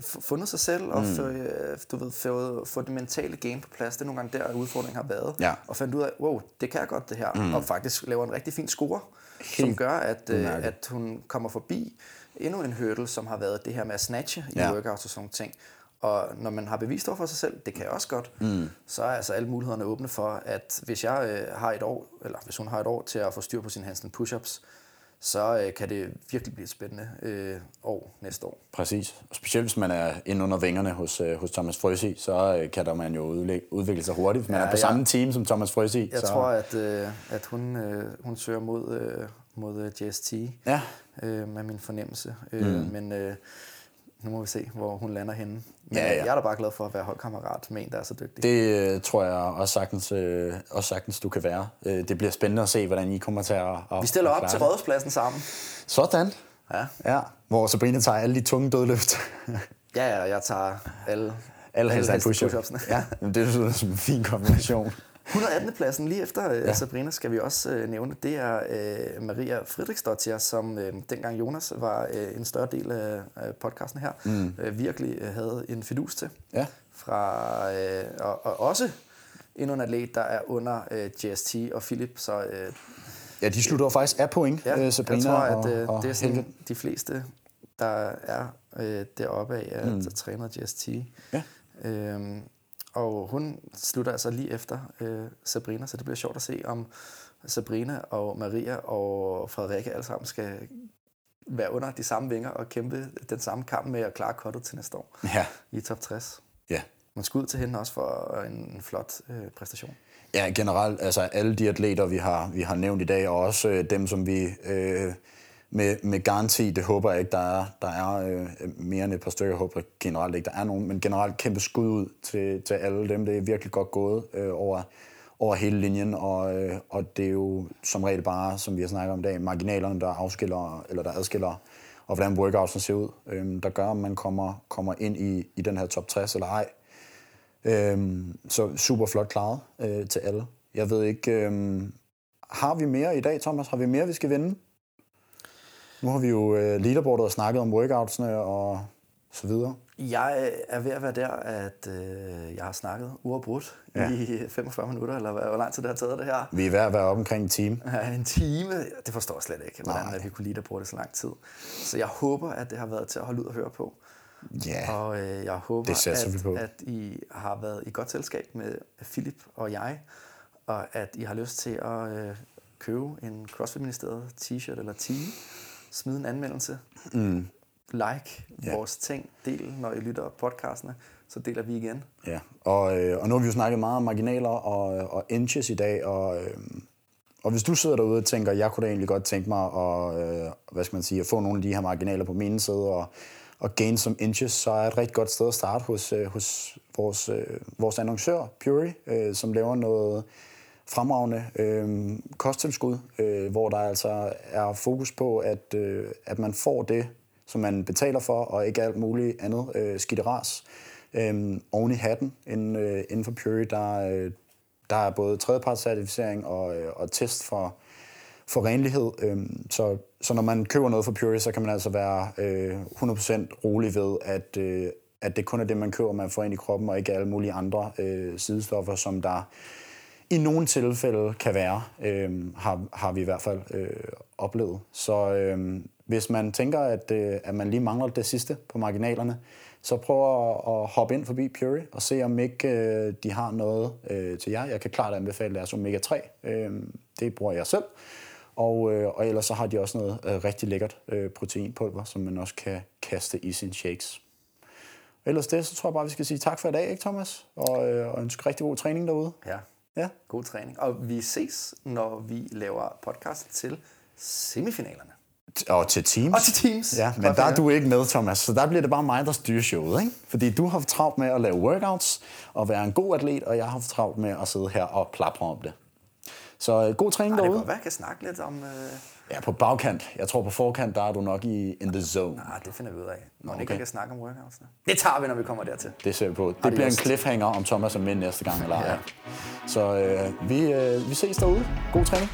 fundet sig selv og mm. øh, du ved, fået, fået det mentale game på plads. Det er nogle gange der, udfordringen har været. Ja. Og fandt ud af, wow, det kan jeg godt det her. Mm. Og faktisk laver en rigtig fin score, som gør, at, øh, at hun kommer forbi endnu en hurdle, som har været det her med at snatche i Ja. workouts og sådan nogle ting. Og når man har bevist over for sig selv, det kan jeg også godt, mm. så er altså alle mulighederne åbne for, at hvis jeg øh, har et år, eller hvis hun har et år til at få styr på sine handstand push-ups, så øh, kan det virkelig blive et spændende øh, år næste år. Præcis. Og specielt hvis man er inde under vingerne hos, øh, hos Thomas Frøsi, så øh, kan der man jo udvikle sig hurtigt. Hvis man Ja, er på ja. samme team som Thomas Frøsi. Jeg så, tror, at, øh, at hun, øh, hun søger mod, øh, mod øh, JST Ja, øh, med min fornemmelse. Øh, mm. Men øh, nu må vi se, hvor hun lander henne. Men Ja, ja, jeg er da bare glad for at være holdkammerat med en, der er så dygtig. det øh, tror jeg også sagtens, øh, også sagtens, du kan være. Øh, det bliver spændende at se, hvordan I kommer til at, at vi stiller at op til rådhuspladsen sammen. Sådan. Ja. Ja, hvor Sabrina tager alle de tunge dødløft. Ja, ja, jeg tager alle, alle handstand push-ups. push-upsene. Ja, det lyder som en fin kombination. 118. pladsen lige efter ja. Sabrina skal vi også øh, nævne, det er øh, Maria Fridriksdottir, som øh, dengang Jonas var øh, en større del af, af podcasten her, mm. øh, virkelig øh, havde en fidus til. Ja. Fra, øh, og, og også endnu en atlet, der er under øh, JST og Philip, så øh, Ja, de slutter jo faktisk af point, ja, øh, Sabrina jeg tror, at og, øh, og det er sådan, Helge. de fleste, der er øh, deroppe af, at mm. der træner JST. Ja. Øhm, og hun slutter altså lige efter øh, Sabrina, så det bliver sjovt at se, om Sabrina og Maria og Frederikke alle sammen skal være under de samme vinger og kæmpe den samme kamp med at klare kottet til næste år Ja, i top 60. ja. Man skal ud til hende også for en, en flot øh, præstation. Ja, generelt, altså alle de atleter, vi har, vi har nævnt i dag, og også øh, dem, som vi øh, med, med garanti, det håber jeg ikke, der er, der er øh, mere end et par stykker, jeg håber generelt ikke, der er nogen, men generelt kæmpe skud ud til, til alle dem, det er virkelig godt gået øh, over, over hele linjen, og, øh, og det er jo som regel bare, som vi har snakket om i dag, marginalerne, der afskiller, eller der adskiller, og hvordan workoutsen ser ud, øh, der gør, om man kommer, kommer ind i, i den her top 60 eller ej. Øh, så super flot klaret øh, til alle. Jeg ved ikke, øh, har vi mere i dag, Thomas? Har vi mere, vi skal vinde? Nu har vi jo øh, leaderboardet og snakket om workoutsene og så videre. Jeg er ved at være der, at øh, jeg har snakket uafbrudt Ja. i 45 minutter, eller hvor lang tid det har taget det her. Vi er ved at være oppe omkring en time. Ja, en time, det forstår jeg slet ikke, hvordan Nej. at vi kunne lide at bruge det så lang tid. Så jeg håber, at det har været til at holde ud og høre på. Ja, Og øh, jeg håber, Det satser vi på. at, at I har været i godt selskab med Philip og jeg, og at I har lyst til at øh, købe en CrossFit-ministeriet t-shirt eller tee, smide en anmeldelse, mm. like Ja. vores ting, del, når I lytter podcastene, så deler vi igen. ja. Og, øh, og nu har vi jo snakket meget om marginaler og, og inches i dag, og, øh, og hvis du sidder derude og tænker, jeg kunne da egentlig godt tænke mig at, øh, hvad skal man sige, at få nogle af de her marginaler på min side, og, og gain some inches, så er et rigtig godt sted at starte hos, øh, hos vores, øh, vores annoncør, Puri, øh, som laver noget fremragende øh, kosttilskud, øh, hvor der altså er fokus på, at, øh, at man får det, som man betaler for, og ikke alt muligt andet øh, skidteras. Øh, oven i hatten inden, øh, inden for Puri, der, øh, der er både tredjepartscertificering og, øh, og test for, for renlighed. Øh, så, så når man køber noget fra Puri, så kan man altså være øh, 100% rolig ved, at, øh, at det kun er det, man køber, man får ind i kroppen, og ikke alle mulige andre øh, sidestoffer, som der i nogle tilfælde kan være, øh, har, har vi i hvert fald øh, oplevet. Så øh, hvis man tænker, at, øh, at man lige mangler det sidste på marginalerne, så prøv at, at hoppe ind forbi Puri og se, om ikke øh, de har noget øh, til jer. Jeg kan klart anbefale deres omega-3. Øh, det bruger jeg selv. Og, øh, og ellers så har de også noget øh, rigtig lækkert øh, proteinpulver, som man også kan kaste i sine shakes. Ellers det, så tror jeg bare, vi skal sige tak for i dag, ikke Thomas? Og, øh, og ønske rigtig god træning derude. Ja, Ja. God træning. Og vi ses, når vi laver podcast til semifinalerne. Og til Teams. Og til Teams. Ja, men der er du ikke med, Thomas. Så der bliver det bare mig, der styrer showet. Ikke? Fordi du har travlt med at lave workouts og være en god atlet, og jeg har travlt med at sidde her og plapre om det. Så øh, god træning Ej, det kan derude. være, jeg kan snakke lidt om... Øh... Ja, på bagkant. Jeg tror på forkant, der er du nok i in the zone. Ah, det finder vi ud af. Når okay. Ikke jeg kan snakke om workoutsene. Det tager vi, når vi kommer dertil. Det ser vi på. Det bliver en cliffhanger, om Thomas er med næste gang eller. Ja. Så øh, vi, øh, vi ses derude. God træning.